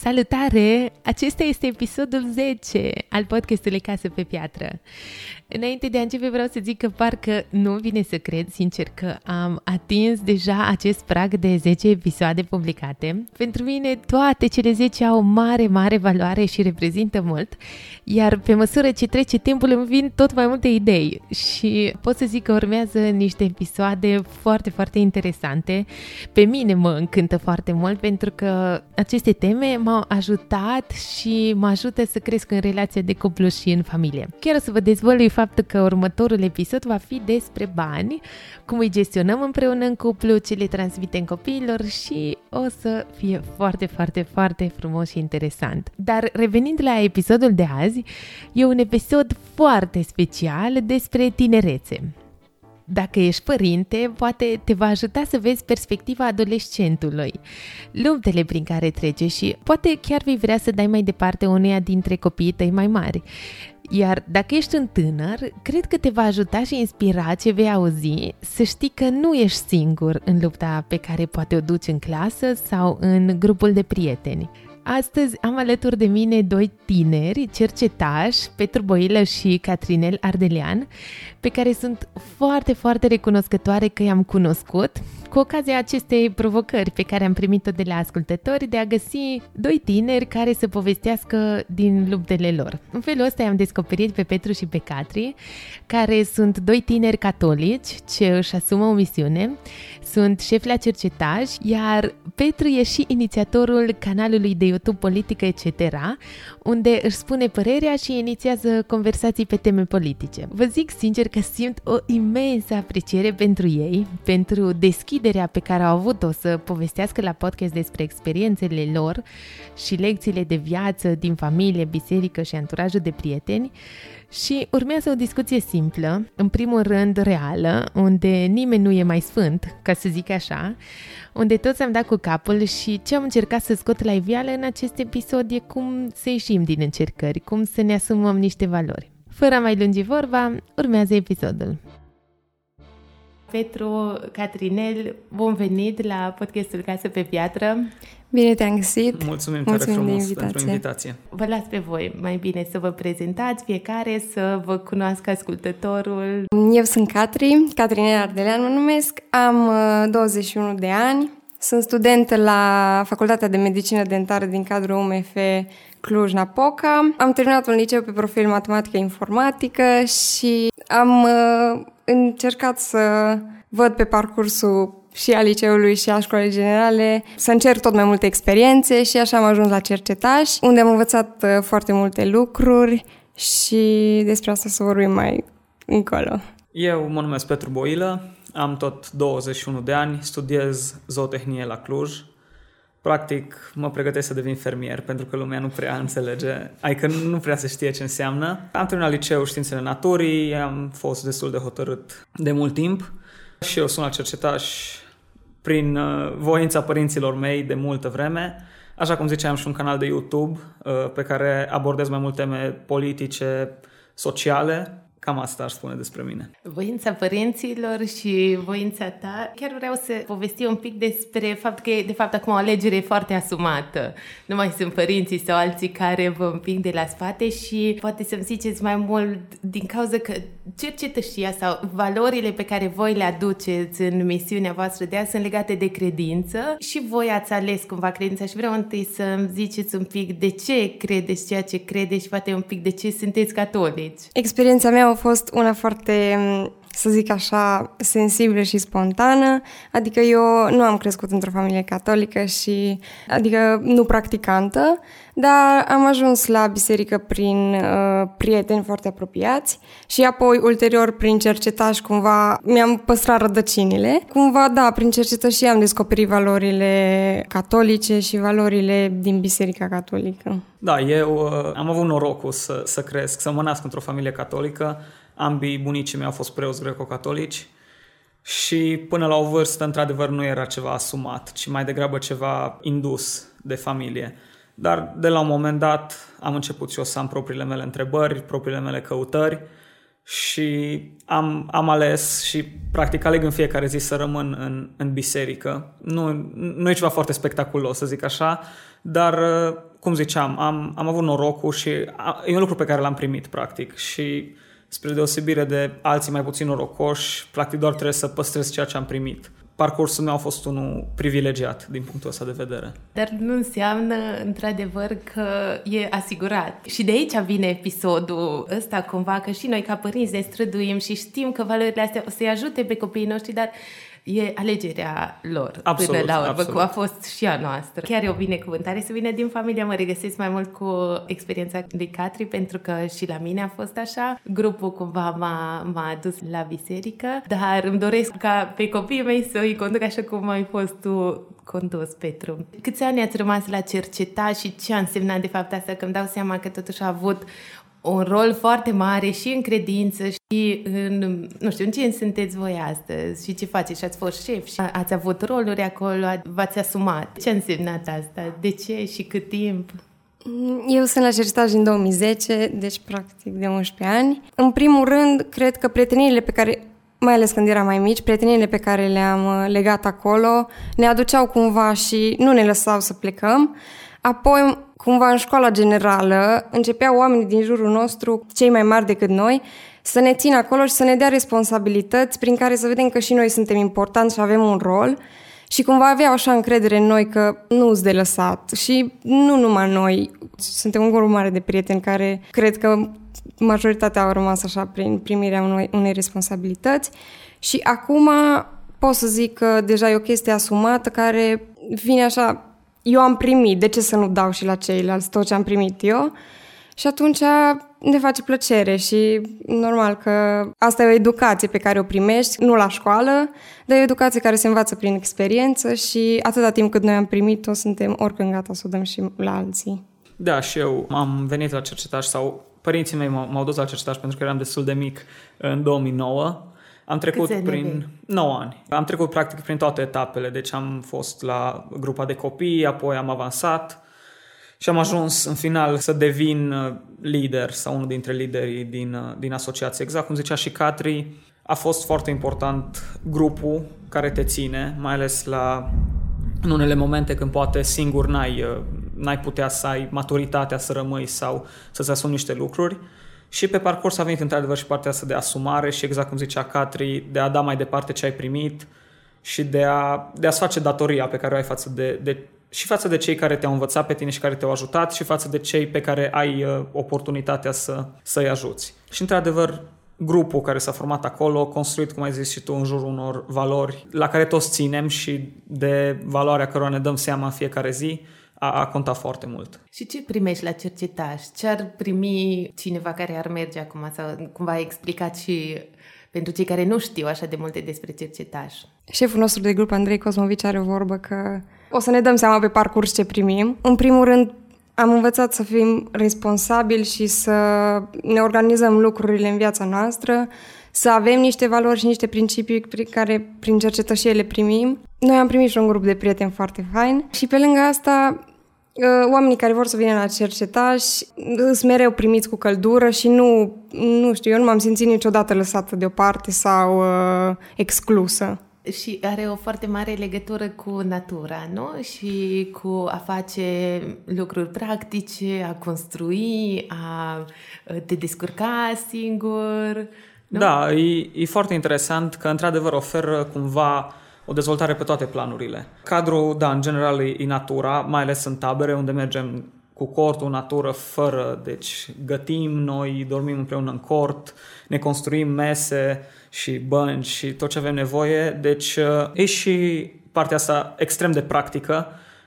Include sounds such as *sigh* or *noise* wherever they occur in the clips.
Salutare! Acesta este episodul 10 al podcastului Casă pe Piatră. Înainte de a începe vreau să zic că parcă nu vine să cred, sincer, că am atins deja acest prag de 10 episoade publicate. Pentru mine toate cele 10 au mare, mare valoare și reprezintă mult, iar pe măsură ce trece timpul îmi vin tot mai multe idei și pot să zic că urmează niște episoade foarte, foarte interesante. Pe mine mă încântă foarte mult pentru că aceste teme m-au ajutat și mă ajută să cresc în relația de cuplu și în familie. Chiar o să vă dezvălui faptul că următorul episod va fi despre bani, cum îi gestionăm împreună în cuplu, ce le transmitem copiilor și o să fie foarte, foarte, foarte frumos și interesant. Dar revenind la episodul de azi, e un episod foarte special despre tinerețe. Dacă ești părinte, poate te va ajuta să vezi perspectiva adolescentului, luptele prin care trece și poate chiar vei vrea să dai mai departe uneia dintre copiii tăi mai mari. Iar dacă ești un tânăr, cred că te va ajuta și inspira ce vei auzi să știi că nu ești singur în lupta pe care poate o duci în clasă sau în grupul de prieteni. Astăzi am alături de mine doi tineri cercetași, Petru Boilă și Catrinel Ardelean, pe care sunt foarte, foarte recunoscătoare că i-am cunoscut cu ocazia acestei provocări pe care am primit-o de la ascultători de a găsi doi tineri care să povestească din luptele lor. În felul ăsta am descoperit pe Petru și pe Catri, care sunt doi tineri catolici ce își asumă o misiune, sunt șef la cercetaj, iar Petru e și inițiatorul canalului de YouTube Politică etc., unde își spune părerea și inițiază conversații pe teme politice. Vă zic sincer că simt o imensă apreciere pentru ei, pentru deschiderea pe care au avut-o să povestească la podcast despre experiențele lor și lecțiile de viață din familie, biserică și anturajul de prieteni și urmează o discuție simplă, în primul rând reală, unde nimeni nu e mai sfânt, ca să zic așa, unde toți am dat cu capul și ce am încercat să scot la iveală în acest episod e cum să ieșim din încercări, cum să ne asumăm niște valori. Fără a mai lungi vorba, urmează episodul. Petru, Catrinel, bun venit la podcastul Casă pe Piatră. Bine te-am găsit! Mulțumim, Mulțumim frumos de invitație. pentru invitație! Vă las pe voi mai bine să vă prezentați fiecare, să vă cunoască ascultătorul. Eu sunt Catri, Catrinel Ardelean mă numesc, am 21 uh, de ani, sunt studentă la Facultatea de Medicină Dentară din cadrul UMF Cluj-Napoca. Am terminat un liceu pe profil matematică-informatică și am uh, încercat să văd pe parcursul și a liceului și a școlii generale, să încerc tot mai multe experiențe și așa am ajuns la cercetaj, unde am învățat uh, foarte multe lucruri și despre asta să vorbim mai încolo. Eu mă numesc Petru Boilă, am tot 21 de ani, studiez zootehnie la Cluj. Practic, mă pregătesc să devin fermier, pentru că lumea nu prea înțelege, adică nu prea se știe ce înseamnă. Am terminat liceu științele naturii, am fost destul de hotărât de mult timp și eu sunt la cercetaj prin uh, voința părinților mei de multă vreme. Așa cum ziceam și un canal de YouTube uh, pe care abordez mai multe teme politice, sociale Cam asta aș spune despre mine. Voința părinților și voința ta. Chiar vreau să povesti un pic despre faptul că e, de fapt, acum o alegere foarte asumată. Nu mai sunt părinții sau alții care vă împing de la spate și poate să-mi ziceți mai mult din cauza că cercetășia sau valorile pe care voi le aduceți în misiunea voastră de azi sunt legate de credință și voi ați ales cumva credința și vreau întâi să-mi ziceți un pic de ce credeți ceea ce credeți și poate un pic de ce sunteți catolici. Experiența mea a fost una foarte mm, să zic așa, sensibilă și spontană, adică eu nu am crescut într-o familie catolică și, adică nu practicantă, dar am ajuns la biserică prin uh, prieteni foarte apropiați și apoi ulterior prin cercetași cumva mi-am păstrat rădăcinile. Cumva, da, prin cercetași am descoperit valorile catolice și valorile din biserica catolică. Da, eu uh, am avut norocul să, să cresc, să mă nasc într-o familie catolică. Ambii bunicii mei au fost preoți greco-catolici și până la o vârstă, într-adevăr, nu era ceva asumat, ci mai degrabă ceva indus de familie. Dar de la un moment dat am început și eu să am propriile mele întrebări, propriile mele căutări și am, am ales și practic aleg în fiecare zi să rămân în, în biserică. Nu, nu e ceva foarte spectaculos, să zic așa, dar, cum ziceam, am, am avut norocul și a, e un lucru pe care l-am primit, practic, și spre deosebire de alții mai puțin norocoși, practic doar trebuie să păstrez ceea ce am primit parcursul meu a fost unul privilegiat din punctul ăsta de vedere. Dar nu înseamnă, într-adevăr, că e asigurat. Și de aici vine episodul ăsta, cumva, că și noi, ca părinți, ne străduim și știm că valorile astea o să-i ajute pe copiii noștri, dar e alegerea lor absolut, până la urmă, absolut. cum a fost și a noastră. Chiar e o binecuvântare să vină din familie, mă regăsesc mai mult cu experiența lui Catri, pentru că și la mine a fost așa. Grupul cumva m-a, m-a adus la biserică, dar îmi doresc ca pe copiii mei să îi conduc așa cum ai fost tu condus, Petru. Câți ani ați rămas la cerceta și ce a însemnat de fapt asta? Că îmi dau seama că totuși a avut un rol foarte mare și în credință și în, nu știu, în ce sunteți voi astăzi și ce faceți și ați fost șef și ați avut roluri acolo, v-ați asumat. Ce a însemnat asta? De ce și cât timp? Eu sunt la cercetaj în 2010, deci practic de 11 ani. În primul rând, cred că prieteniile pe care mai ales când eram mai mici, prieteniile pe care le-am uh, legat acolo ne aduceau cumva și nu ne lăsau să plecăm. Apoi, cumva în școala generală, începeau oamenii din jurul nostru, cei mai mari decât noi, să ne țină acolo și să ne dea responsabilități prin care să vedem că și noi suntem importanți și avem un rol. Și cumva aveau așa încredere în noi că nu s de lăsat. Și nu numai noi, suntem un grup mare de prieteni care cred că majoritatea au rămas așa prin primirea unei, unei responsabilități. Și acum pot să zic că deja e o chestie asumată care vine așa eu am primit, de ce să nu dau și la ceilalți tot ce am primit eu? Și atunci ne face plăcere și normal că asta e o educație pe care o primești, nu la școală, dar e o educație care se învață prin experiență și atâta timp cât noi am primit-o, suntem oricând gata să o dăm și la alții. Da, și eu am venit la cercetaj sau părinții mei m-au dus la cercetaj pentru că eram destul de mic în 2009 am trecut Câți prin ani 9 ani. Am trecut practic prin toate etapele, deci am fost la grupa de copii, apoi am avansat și am ajuns în final să devin uh, lider sau unul dintre liderii din, uh, din asociație. Exact cum zicea și Catri, a fost foarte important grupul care te ține, mai ales la în unele momente când poate singur n-ai, uh, n-ai putea să ai maturitatea să rămâi sau să-ți asumi niște lucruri. Și pe parcurs a venit într-adevăr și partea asta de asumare și exact cum zicea Catri, de a da mai departe ce ai primit și de, a, de a-ți face datoria pe care o ai față de, de și față de cei care te-au învățat pe tine și care te-au ajutat și față de cei pe care ai uh, oportunitatea să, să-i ajuți. Și într-adevăr, grupul care s-a format acolo, construit, cum ai zis și tu, în jurul unor valori la care toți ținem și de valoarea cărora ne dăm seama în fiecare zi, a, a contat foarte mult. Și ce primești la cercetaj? Ce ar primi cineva care ar merge acum? Sau cumva ai explicat și pentru cei care nu știu așa de multe despre cercetaj. Șeful nostru de grup, Andrei Cosmovici, are o vorbă că o să ne dăm seama pe parcurs ce primim. În primul rând, am învățat să fim responsabili și să ne organizăm lucrurile în viața noastră, să avem niște valori și niște principii prin care prin cercetășie le primim. Noi am primit și un grup de prieteni foarte fain și pe lângă asta ă, oamenii care vor să vină la cercetaj sunt mereu primiți cu căldură și nu, nu știu, eu nu m-am simțit niciodată lăsată deoparte sau uh, exclusă. Și are o foarte mare legătură cu natura, nu? Și cu a face lucruri practice, a construi, a te descurca singur. Nu? Da, e, e foarte interesant că într-adevăr oferă cumva o dezvoltare pe toate planurile. Cadrul, da, în general e, e natura, mai ales în tabere unde mergem cu cortul în natură, fără, deci gătim noi, dormim împreună în cort, ne construim mese și bănci și tot ce avem nevoie, deci uh, e și partea asta extrem de practică,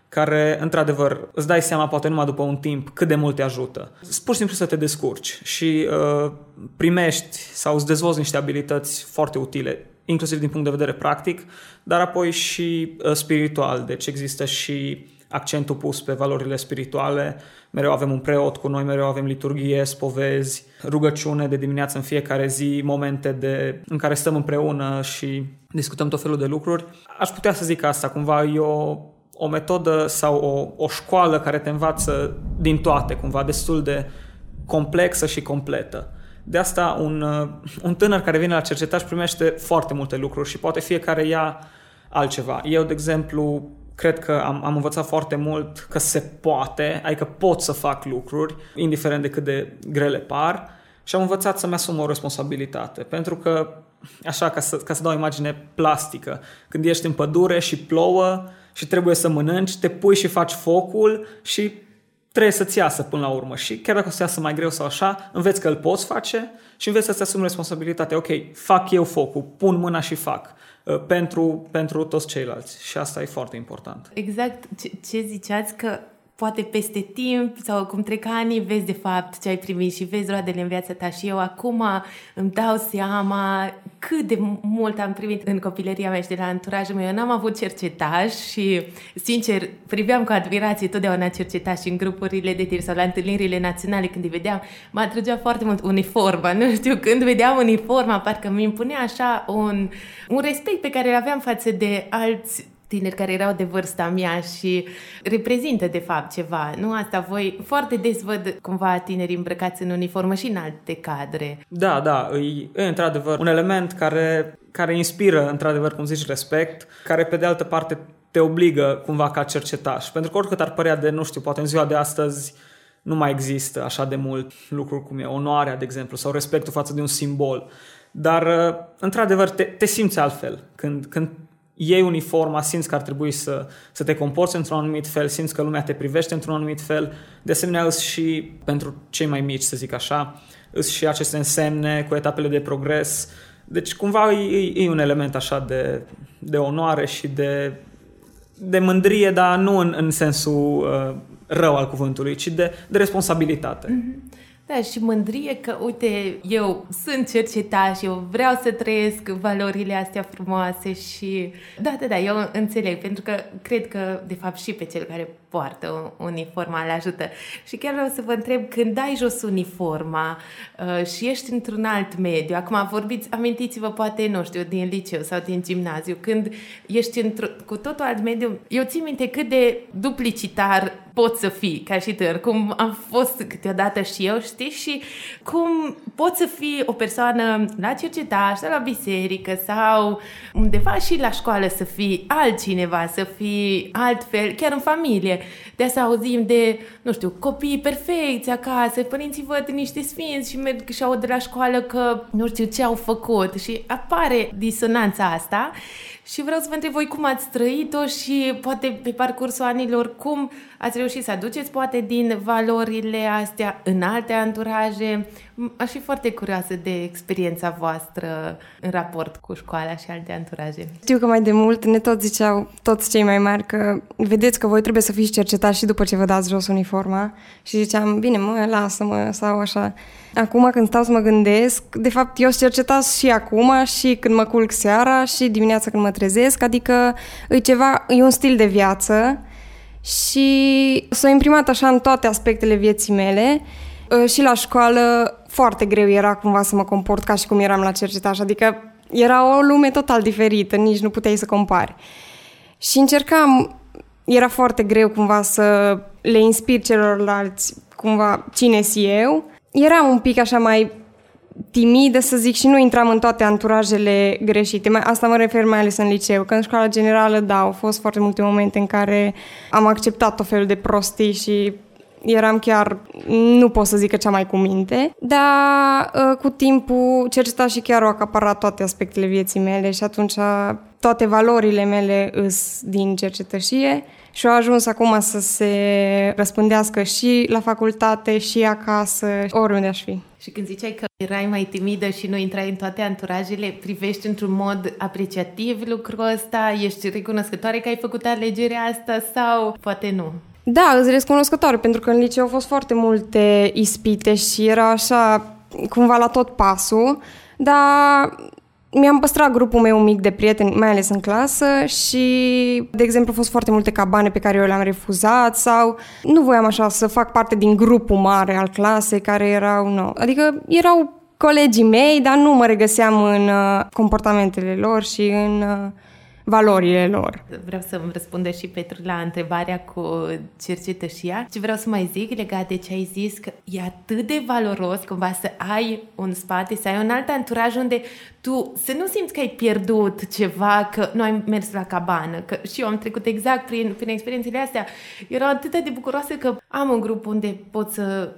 care, într-adevăr, îți dai seama, poate numai după un timp, cât de mult te ajută. Pur și simplu să te descurci și uh, primești sau îți dezvolți niște abilități foarte utile, inclusiv din punct de vedere practic, dar apoi și uh, spiritual. Deci există și accentul pus pe valorile spirituale. Mereu avem un preot cu noi, mereu avem liturghie, spovezi, rugăciune de dimineață în fiecare zi, momente de, în care stăm împreună și discutăm tot felul de lucruri. Aș putea să zic asta, cumva e o, o metodă sau o, o școală care te învață din toate, cumva destul de complexă și completă. De asta un, un tânăr care vine la cercetaj primește foarte multe lucruri și poate fiecare ia altceva. Eu, de exemplu, cred că am, am învățat foarte mult că se poate, adică pot să fac lucruri, indiferent de cât de grele par, și am învățat să-mi asum o responsabilitate. Pentru că, așa, ca să, ca să dau o imagine plastică, când ești în pădure și plouă și trebuie să mănânci, te pui și faci focul și trebuie să-ți iasă până la urmă. Și chiar dacă o să iasă mai greu sau așa, înveți că îl poți face și înveți să-ți asumi responsabilitatea. Ok, fac eu focul, pun mâna și fac. Uh, pentru, pentru toți ceilalți. Și asta e foarte important. Exact ce, ce ziceați că poate peste timp sau cum trec ani, vezi de fapt ce ai primit și vezi roadele în viața ta și eu acum îmi dau seama cât de mult am primit în copilăria mea și de la anturajul meu. Eu n-am avut cercetaj și, sincer, priveam cu admirație totdeauna cercetaj și în grupurile de tir sau la întâlnirile naționale când îi vedeam, mă atrăgea foarte mult uniforma, *laughs* nu știu, când vedeam uniforma, parcă mi impunea așa un, un respect pe care îl aveam față de alți tineri care erau de vârsta mea și reprezintă de fapt ceva. Nu asta voi foarte des văd cumva tineri îmbrăcați în uniformă și în alte cadre. Da, da, e, e într-adevăr un element care, care inspiră într-adevăr, cum zici, respect, care pe de altă parte te obligă cumva ca cercetaș. Pentru că oricât ar părea de, nu știu, poate în ziua de astăzi nu mai există așa de mult lucruri cum e onoarea, de exemplu, sau respectul față de un simbol. Dar, într-adevăr, te, te simți altfel când, când iei uniforma, simți că ar trebui să, să te comporți într-un anumit fel, simți că lumea te privește într-un anumit fel. De asemenea, îți și pentru cei mai mici, să zic așa, îți și aceste însemne cu etapele de progres. Deci, cumva, e, e un element așa de, de onoare și de, de mândrie, dar nu în, în sensul uh, rău al cuvântului, ci de, de responsabilitate. Mm-hmm. Da, și mândrie că, uite, eu sunt cercetaș, eu vreau să trăiesc valorile astea frumoase și... Da, da, da, eu înțeleg, pentru că cred că, de fapt, și pe cel care poartă uniforma le ajută. Și chiar vreau să vă întreb, când dai jos uniforma uh, și ești într-un alt mediu, acum vorbiți, amintiți-vă poate, nu știu, din liceu sau din gimnaziu, când ești cu totul alt mediu, eu țin minte cât de duplicitar poți să fii ca și tânăr, cum am fost câteodată și eu, știi, și cum poți să fii o persoană la cercetaș sau la biserică sau undeva și la școală să fii altcineva, să fii altfel, chiar în familie. De asta auzim de, nu știu, copii perfecți acasă, părinții văd niște sfinți și merg și aud de la școală că nu știu ce au făcut și apare disonanța asta și vreau să vă întreb voi cum ați trăit-o și poate pe parcursul anilor cum ați reușit să aduceți poate din valorile astea în alte anturaje. Aș fi foarte curioasă de experiența voastră în raport cu școala și alte anturaje. Știu că mai de mult ne tot ziceau toți cei mai mari că vedeți că voi trebuie să fiți cercetați și după ce vă dați jos uniforma și ziceam, bine mă, lasă-mă sau așa. Acum când stau să mă gândesc, de fapt eu cercetat și acum și când mă culc seara și dimineața când mă trezesc, adică e ceva, e un stil de viață și s-a imprimat așa în toate aspectele vieții mele ă, și la școală foarte greu era cumva să mă comport ca și cum eram la cercetaj, adică era o lume total diferită, nici nu puteai să compari. Și încercam, era foarte greu cumva să le inspir celorlalți cumva cine si eu. Era un pic așa mai timidă, să zic, și nu intram în toate anturajele greșite. Asta mă refer mai ales în liceu, că în școala generală, da, au fost foarte multe momente în care am acceptat o fel de prostii și eram chiar, nu pot să zic că cea mai cu minte, dar ă, cu timpul cerceta și chiar au acaparat toate aspectele vieții mele și atunci toate valorile mele îs din cercetășie și au ajuns acum să se răspândească și la facultate, și acasă, oriunde aș fi. Și când ziceai că erai mai timidă și nu intrai în toate anturajele, privești într-un mod apreciativ lucrul ăsta? Ești recunoscătoare că ai făcut alegerea asta sau poate nu? Da, îți recunoscătoare, pentru că în liceu au fost foarte multe ispite și era așa cumva la tot pasul, dar mi-am păstrat grupul meu mic de prieteni, mai ales în clasă și, de exemplu, au fost foarte multe cabane pe care eu le-am refuzat sau nu voiam așa să fac parte din grupul mare al clasei care erau, nu, adică erau colegii mei, dar nu mă regăseam în uh, comportamentele lor și în uh, valorile lor. Vreau să îmi răspundă și Petru la întrebarea cu cercetășia. Ce vreau să mai zic legat de ce ai zis că e atât de valoros cumva să ai un spate, să ai un alt anturaj unde tu să nu simți că ai pierdut ceva, că nu ai mers la cabană, că și eu am trecut exact prin, prin experiențele astea. Erau atât de bucuroasă că am un grup unde pot să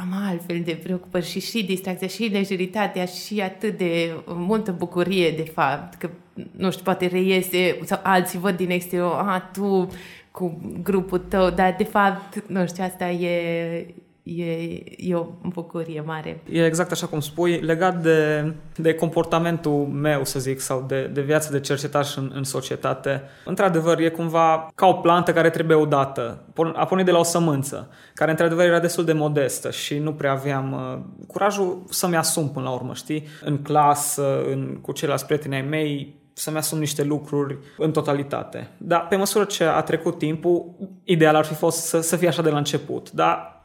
am altfel de preocupări și și distracția și lejeritatea și atât de multă bucurie de fapt că nu știu, poate reiese sau alții văd din exterior, a, tu cu grupul tău, dar de fapt, nu știu, asta e, e, e o bucurie mare. E exact așa cum spui, legat de, de comportamentul meu, să zic, sau de, de viață de cercetaș în, în societate. Într-adevăr, e cumva ca o plantă care trebuie odată. A pornit de la o sămânță, care într-adevăr era destul de modestă și nu prea aveam uh, curajul să-mi asum până la urmă, știi? În clasă, în, cu ceilalți prieteni ai mei, să-mi asum niște lucruri în totalitate. Dar pe măsură ce a trecut timpul, ideal ar fi fost să, să fie așa de la început. Dar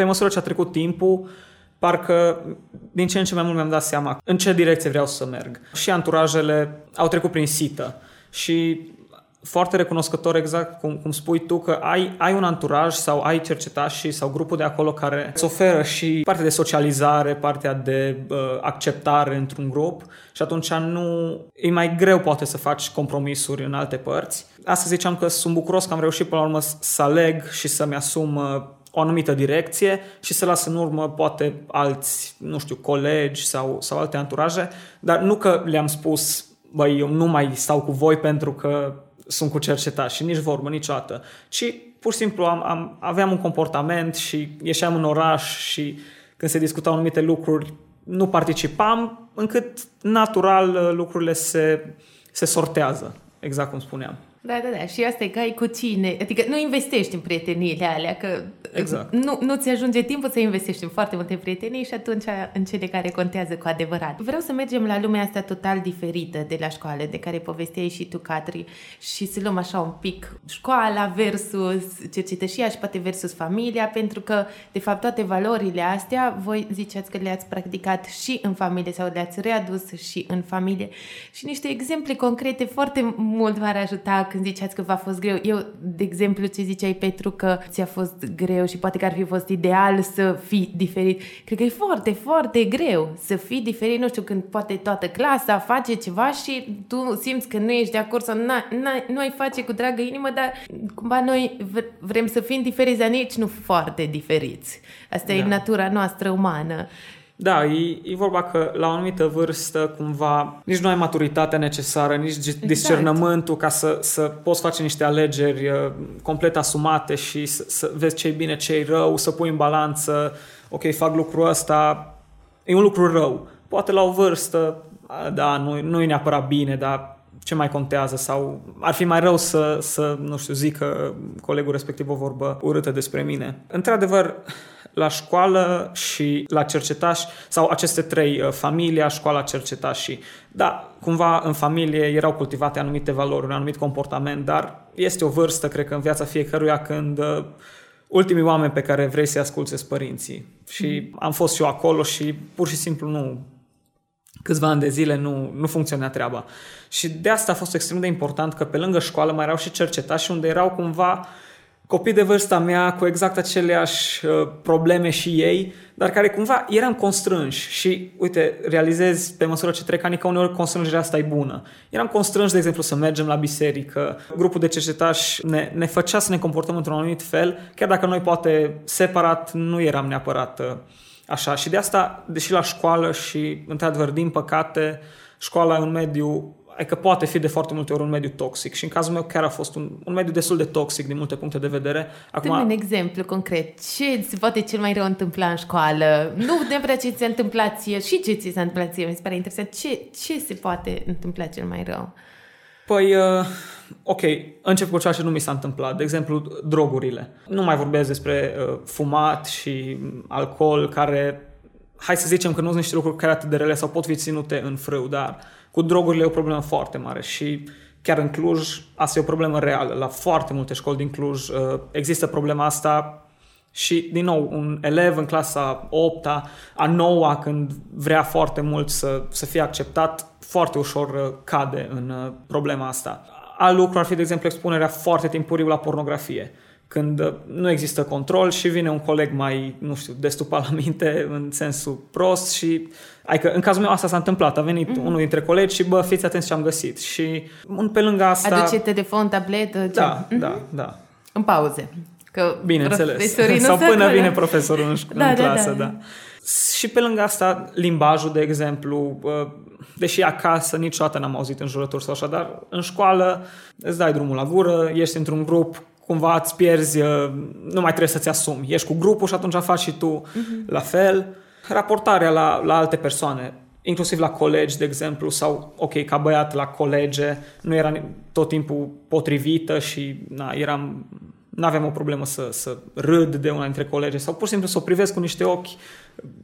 pe măsură ce a trecut timpul, parcă din ce în ce mai mult mi-am dat seama în ce direcție vreau să merg. Și anturajele au trecut prin sită și foarte recunoscător exact cum, cum spui tu că ai, ai un anturaj sau ai cercetași sau grupul de acolo care îți oferă și partea de socializare, partea de uh, acceptare într-un grup și atunci nu e mai greu poate să faci compromisuri în alte părți. Asta ziceam că sunt bucuros că am reușit până la urmă să aleg și să-mi asum uh, o anumită direcție și să las în urmă poate alți, nu știu, colegi sau, sau alte anturaje, dar nu că le-am spus, băi, eu nu mai stau cu voi pentru că sunt cu cercetași și nici vorbă niciodată, ci pur și simplu am, am, aveam un comportament și ieșeam în oraș și când se discutau anumite lucruri nu participam, încât natural lucrurile se, se sortează, exact cum spuneam. Da, da, da. Și asta e că ai cu cine. Adică nu investești în prieteniile alea, că exact. nu, nu ți ajunge timpul să investești în foarte multe prietenii și atunci în cele care contează cu adevărat. Vreau să mergem la lumea asta total diferită de la școală, de care povesteai și tu, Catri, și să luăm așa un pic școala versus cercetășia și poate versus familia, pentru că, de fapt, toate valorile astea, voi ziceați că le-ați practicat și în familie sau le-ați readus și în familie. Și niște exemple concrete foarte mult v-ar ajuta când ziceați că v-a fost greu, eu, de exemplu, ce ziceai, Petru, că ți-a fost greu și poate că ar fi fost ideal să fii diferit, cred că e foarte, foarte greu să fii diferit, nu știu, când poate toată clasa face ceva și tu simți că nu ești de acord sau nu ai face cu dragă inimă, dar cumva noi vrem să fim diferiți, dar nici nu foarte diferiți. Asta da. e natura noastră umană. Da, e, e vorba că la o anumită vârstă cumva nici nu ai maturitatea necesară, nici exact. discernământul ca să, să poți face niște alegeri uh, complet asumate și să, să vezi ce e bine, ce e rău, să pui în balanță, ok, fac lucrul ăsta, e un lucru rău. Poate la o vârstă, da, nu, nu e neapărat bine, dar ce mai contează sau ar fi mai rău să, să nu știu, zică colegul respectiv o vorbă urâtă despre mine. Într-adevăr, la școală și la cercetași, sau aceste trei, uh, familia, școala, cercetașii. Da, cumva în familie erau cultivate anumite valori, un anumit comportament, dar este o vârstă, cred că în viața fiecăruia, când uh, ultimii oameni pe care vrei să-i asculți sunt părinții. Și mm. am fost și eu acolo și pur și simplu nu câțiva ani de zile nu, nu funcționa treaba. Și de asta a fost extrem de important că pe lângă școală mai erau și cercetași unde erau cumva copii de vârsta mea cu exact aceleași uh, probleme și ei, dar care cumva eram constrânși și, uite, realizez pe măsură ce trec ani că uneori constrângerea asta e bună. Eram constrânși, de exemplu, să mergem la biserică, grupul de cercetași ne, ne făcea să ne comportăm într-un anumit fel, chiar dacă noi poate separat nu eram neapărat uh, așa. Și de asta, deși la școală și, într-adevăr, din păcate, școala e un mediu Adică poate fi de foarte multe ori un mediu toxic și în cazul meu chiar a fost un, un mediu destul de toxic din multe puncte de vedere. Acum... Dă-mi un exemplu concret. Ce se poate cel mai rău întâmpla în școală? Nu neapărat ce ți-a întâmplat ție și ce ți s-a întâmplat ție. Mi se pare interesant. Ce, ce se poate întâmpla cel mai rău? Păi, uh, ok, încep cu ceea ce nu mi s-a întâmplat. De exemplu, drogurile. Nu mai vorbesc despre uh, fumat și alcool, care, hai să zicem că nu sunt niște lucruri care atât de rele sau pot fi ținute în frâu, dar cu drogurile e o problemă foarte mare și chiar în Cluj asta e o problemă reală. La foarte multe școli din Cluj uh, există problema asta și, din nou, un elev în clasa 8 a 9 când vrea foarte mult să, să fie acceptat, foarte ușor uh, cade în uh, problema asta. Alt lucru ar fi, de exemplu, expunerea foarte timpuriu la pornografie când uh, nu există control și vine un coleg mai, nu știu, destupat la minte în sensul prost și adică în cazul meu asta s-a întâmplat, a venit mm-hmm. unul dintre colegi și bă, fiți atenți ce am găsit și un pe lângă asta... Aduce telefon, tabletă, ce? Da, mm-hmm. da, da. În pauze. Că Bineînțeles. *laughs* Sau până acolo. vine profesorul în, da, în da, clasă, da. da. Și pe lângă asta, limbajul, de exemplu, deși acasă niciodată n-am auzit în jurături sau așa, dar în școală îți dai drumul la gură, ești într-un grup, cumva îți pierzi, nu mai trebuie să-ți asumi. Ești cu grupul și atunci faci și tu uh-huh. la fel. Raportarea la, la alte persoane, inclusiv la colegi, de exemplu, sau, ok, ca băiat la colege, nu era tot timpul potrivită și na, eram nu aveam o problemă să, să râd de una dintre colegi sau pur și simplu să o privesc cu niște ochi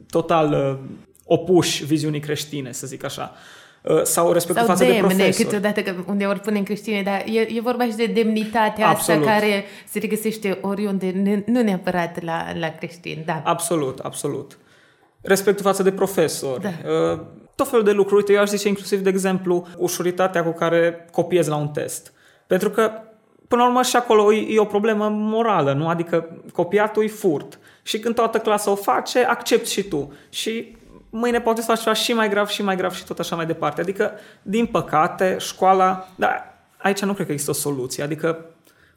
total uh, opuși viziunii creștine, să zic așa. Uh, sau respectul sau față demne, de profesor. câteodată că uneori punem creștine, dar e, e vorba și de demnitatea Absolut. asta care se regăsește oriunde, nu neapărat la, la creștini. Da. Absolut, absolut. Respectul față de profesor. Da. Uh, tot felul de lucruri. Uite, eu aș zice inclusiv, de exemplu, ușuritatea cu care copiezi la un test. Pentru că până la urmă și acolo e, e o problemă morală, nu? Adică copiatul e furt. Și când toată clasa o face, accepti și tu. Și mâine poate să faci ceva și mai grav și mai grav și tot așa mai departe. Adică, din păcate, școala, dar aici nu cred că există o soluție. Adică,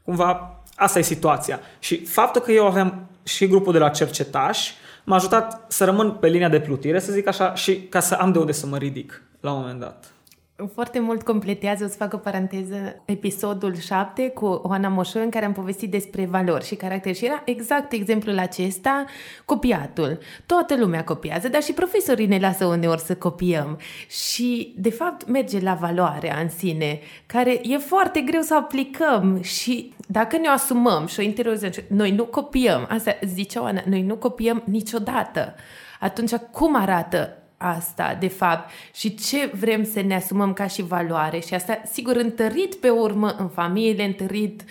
cumva, asta e situația. Și faptul că eu aveam și grupul de la cercetași m-a ajutat să rămân pe linia de plutire, să zic așa, și ca să am de unde să mă ridic la un moment dat foarte mult completează, o să fac o paranteză, episodul 7 cu Oana Moșo în care am povestit despre valori și caracter și era exact exemplul acesta, copiatul. Toată lumea copiază, dar și profesorii ne lasă uneori să copiem și de fapt merge la valoarea în sine, care e foarte greu să aplicăm și dacă ne asumăm și o interiorizăm, noi nu copiem, asta zice Oana, noi nu copiem niciodată. Atunci cum arată asta, de fapt, și ce vrem să ne asumăm ca și valoare. Și asta, sigur, întărit pe urmă în familie, întărit,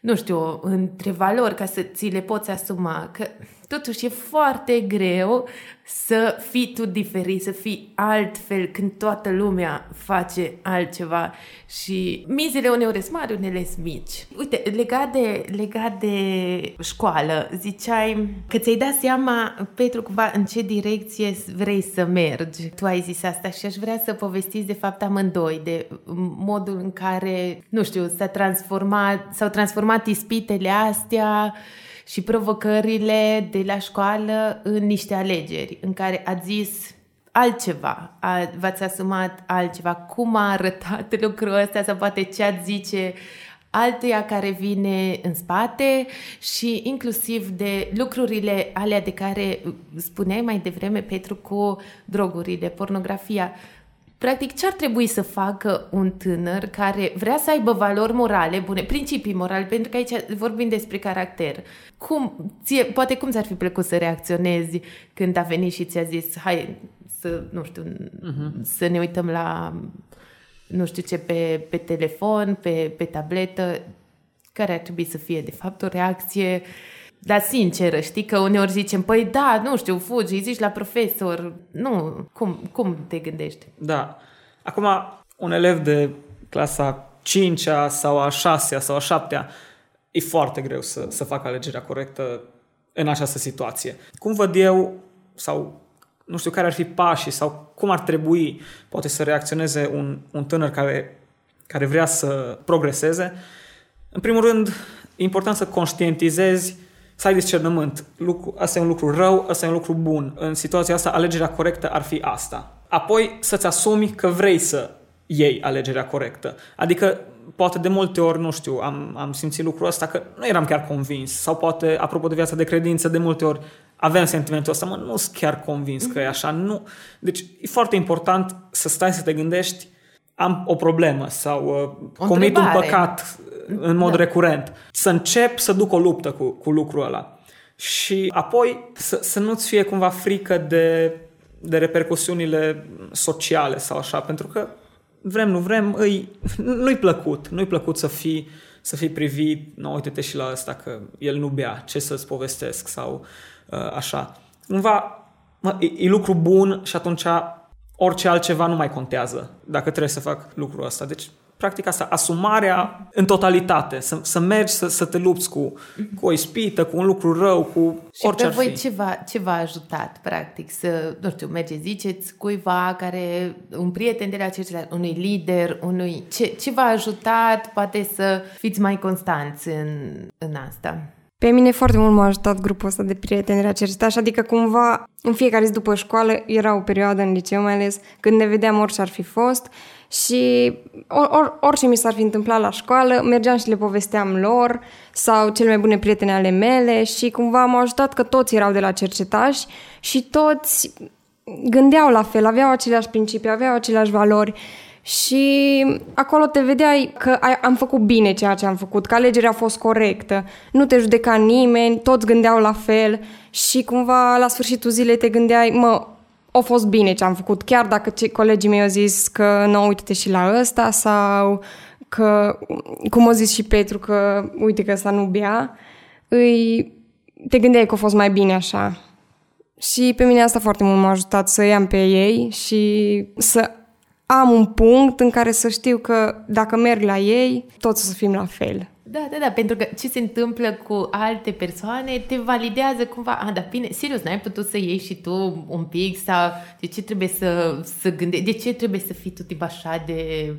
nu știu, între valori, ca să ți le poți asuma. Că totuși e foarte greu să fii tu diferit, să fii altfel când toată lumea face altceva și mizele uneori sunt mari, unele sunt mici. Uite, legat de, legat de școală, ziceai că ți-ai dat seama, Petru, cumva în ce direcție vrei să mergi. Tu ai zis asta și aș vrea să povestiți de fapt amândoi, de modul în care, nu știu, s-a transformat, s-au transformat ispitele astea și provocările de la școală în niște alegeri în care ați zis altceva, a, v-ați asumat altceva, cum a arătat *laughs* lucrul ăsta sau poate ce ați zice altuia care vine în spate și inclusiv de lucrurile alea de care spuneai mai devreme, Petru, cu drogurile, pornografia. Practic, ce ar trebui să facă un tânăr care vrea să aibă valori morale bune, principii morale, pentru că aici vorbim despre caracter. Cum, ție, poate cum ți-ar fi plăcut să reacționezi când a venit și ți-a zis, hai să, nu știu, uh-huh. să ne uităm la, nu știu ce, pe, pe telefon, pe, pe tabletă, care ar trebui să fie, de fapt, o reacție uh, dar sinceră, știi că uneori zicem, păi da, nu știu, fugi, zici la profesor. Nu, cum, cum te gândești? Da. Acum, un elev de clasa 5 sau a 6 sau a 7 e foarte greu să, să facă alegerea corectă în această situație. Cum văd eu, sau nu știu care ar fi pașii sau cum ar trebui poate să reacționeze un, un tânăr care, care vrea să progreseze, în primul rând, e important să conștientizezi să ai discernământ. Lucru, asta e un lucru rău, asta e un lucru bun. În situația asta, alegerea corectă ar fi asta. Apoi să-ți asumi că vrei să iei alegerea corectă. Adică poate de multe ori, nu știu, am, am simțit lucrul ăsta că nu eram chiar convins sau poate, apropo de viața de credință, de multe ori aveam sentimentul ăsta, mă, nu sunt chiar convins că e așa, nu. Deci e foarte important să stai să te gândești am o problemă sau uh, comit un păcat în mod da. recurent. Să încep să duc o luptă cu, cu lucrul ăla. Și apoi să, să nu-ți fie cumva frică de, de repercusiunile sociale sau așa, pentru că vrem, nu vrem, îi, nu-i plăcut. Nu-i plăcut să fii, să fii privit, nu, uite-te și la asta că el nu bea, ce să-ți povestesc sau uh, așa. Cumva, mă, e, e lucru bun și atunci orice altceva nu mai contează dacă trebuie să fac lucrul ăsta. Deci practic asta, asumarea în totalitate, să, să mergi să, să te lupți cu, cu o ispită, cu un lucru rău, cu și orice pe voi fi. Ce, v-a, ce v-a ajutat, practic, să, nu știu, mergeți, ziceți cuiva care, un prieten de la cercetare, unui lider, unui... Ce, ce v-a ajutat, poate să fiți mai constanți în, în asta? Pe mine foarte mult m-a ajutat grupul ăsta de prieteni de la cercetaș, adică cumva în fiecare zi după școală era o perioadă în liceu mai ales când ne vedeam orice ar fi fost. Și or, or, orice mi s-ar fi întâmplat la școală, mergeam și le povesteam lor sau cele mai bune prietene ale mele și cumva m-au ajutat că toți erau de la cercetaș și toți gândeau la fel, aveau aceleași principii, aveau aceleași valori și acolo te vedeai că ai, am făcut bine ceea ce am făcut, că alegerea a fost corectă, nu te judeca nimeni, toți gândeau la fel și cumva la sfârșitul zilei te gândeai, mă, a fost bine ce am făcut, chiar dacă ce, colegii mei au zis că nu, uite-te și la ăsta sau că, cum a zis și Petru, că uite că ăsta nu bea, îi, te gândeai că a fost mai bine așa. Și pe mine asta foarte mult m-a ajutat să iau pe ei și să am un punct în care să știu că dacă merg la ei, toți o să fim la fel. Da, da, da, pentru că ce se întâmplă cu alte persoane te validează cumva, a, dar bine, serios, n-ai putut să ieși și tu un pic sau de ce trebuie să, să gândești, de ce trebuie să fii tu tip așa de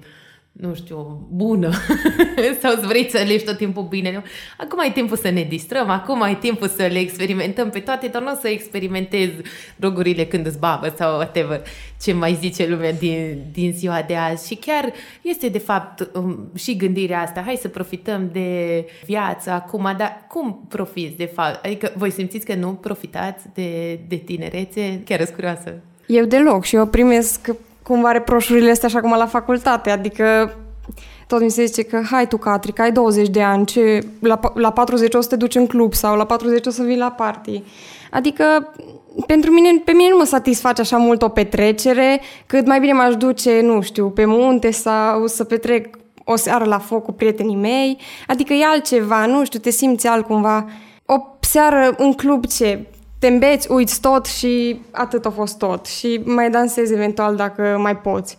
nu știu, bună *laughs* sau să vrei să alegi tot timpul bine. Acum ai timpul să ne distrăm, acum ai timpul să le experimentăm pe toate, dar nu o să experimentezi drogurile când îți babă sau whatever ce mai zice lumea din, din ziua de azi. Și chiar este de fapt um, și gândirea asta, hai să profităm de viață acum, dar cum profiți de fapt? Adică voi simțiți că nu profitați de, de tinerețe? Chiar sunt curioasă. Eu deloc și eu primesc cumva reproșurile astea așa cum la facultate, adică tot mi se zice că hai tu, Catri, că ai 20 de ani, ce, la, la 40 o să te duci în club sau la 40 o să vii la party. Adică pentru mine, pe mine nu mă satisface așa mult o petrecere, cât mai bine m-aș duce, nu știu, pe munte sau să petrec o seară la foc cu prietenii mei. Adică e altceva, nu știu, te simți altcumva. O seară în club ce? Te îmbeți, uiți tot și atât a fost tot. Și mai dansezi eventual dacă mai poți.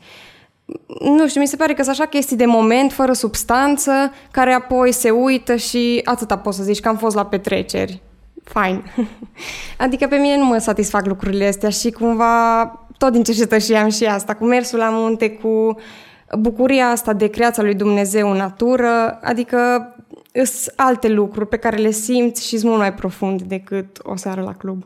Nu știu, mi se pare că sunt așa chestii de moment, fără substanță, care apoi se uită și atâta poți să zici că am fost la petreceri. Fine. *laughs* adică pe mine nu mă satisfac lucrurile astea și cumva tot din cercetășie am și asta, cu mersul la munte, cu bucuria asta de creația lui Dumnezeu în natură, adică sunt alte lucruri pe care le simți și sunt mult mai profunde decât o seară la club.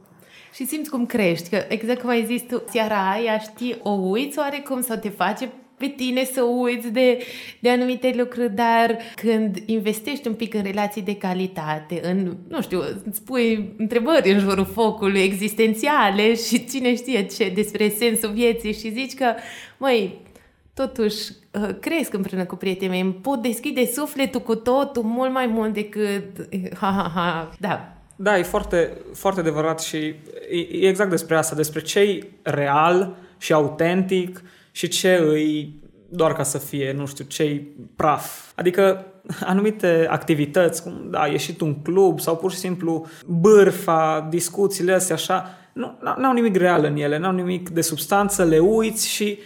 Și simți cum crești, că exact cum ai zis tu, seara aia știi, o uiți oarecum sau te face pe tine să uiți de, de anumite lucruri, dar când investești un pic în relații de calitate, în, nu știu, îți pui întrebări în jurul focului existențiale și cine știe ce despre sensul vieții și zici că, măi, totuși uh, cresc împreună cu prietenii mei, îmi pot deschide sufletul cu totul mult mai mult decât *laughs* ha, ha, ha, da. Da, e foarte, foarte adevărat și e exact despre asta, despre ce real și autentic și ce îi doar ca să fie, nu știu, ce praf. Adică *laughs* anumite activități, cum da, ieșit un club sau pur și simplu bârfa, discuțiile astea așa, nu, n-au nimic real în ele, n-au nimic de substanță, le uiți și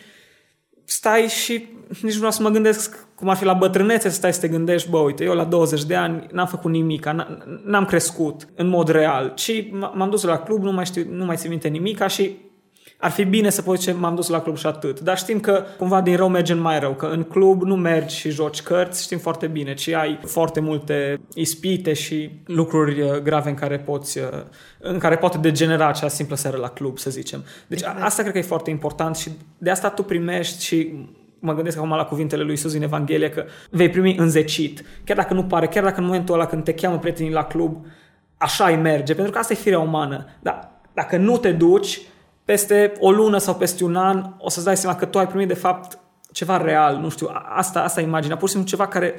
stai și nici nu vreau să mă gândesc cum ar fi la bătrânețe să stai să te gândești, bă, uite, eu la 20 de ani n-am făcut nimic, n-am crescut în mod real, ci m-am dus la club, nu mai știu, nu mai țin minte nimic și ar fi bine să poți zice m-am dus la club și atât. Dar știm că cumva din rău merge în mai rău, că în club nu mergi și joci cărți, știm foarte bine, ci ai foarte multe ispite și lucruri uh, grave în care poți, uh, în care poate degenera acea simplă seară la club, să zicem. Deci exact. asta cred că e foarte important și de asta tu primești și mă gândesc acum la cuvintele lui Iisus în Evanghelie, că vei primi înzecit. Chiar dacă nu pare, chiar dacă în momentul ăla când te cheamă prietenii la club, așa îi merge, pentru că asta e firea umană. Dar dacă nu te duci, peste o lună sau peste un an, o să-ți dai seama că tu ai primit de fapt ceva real, nu știu, asta, asta e imaginea, pur și simplu ceva care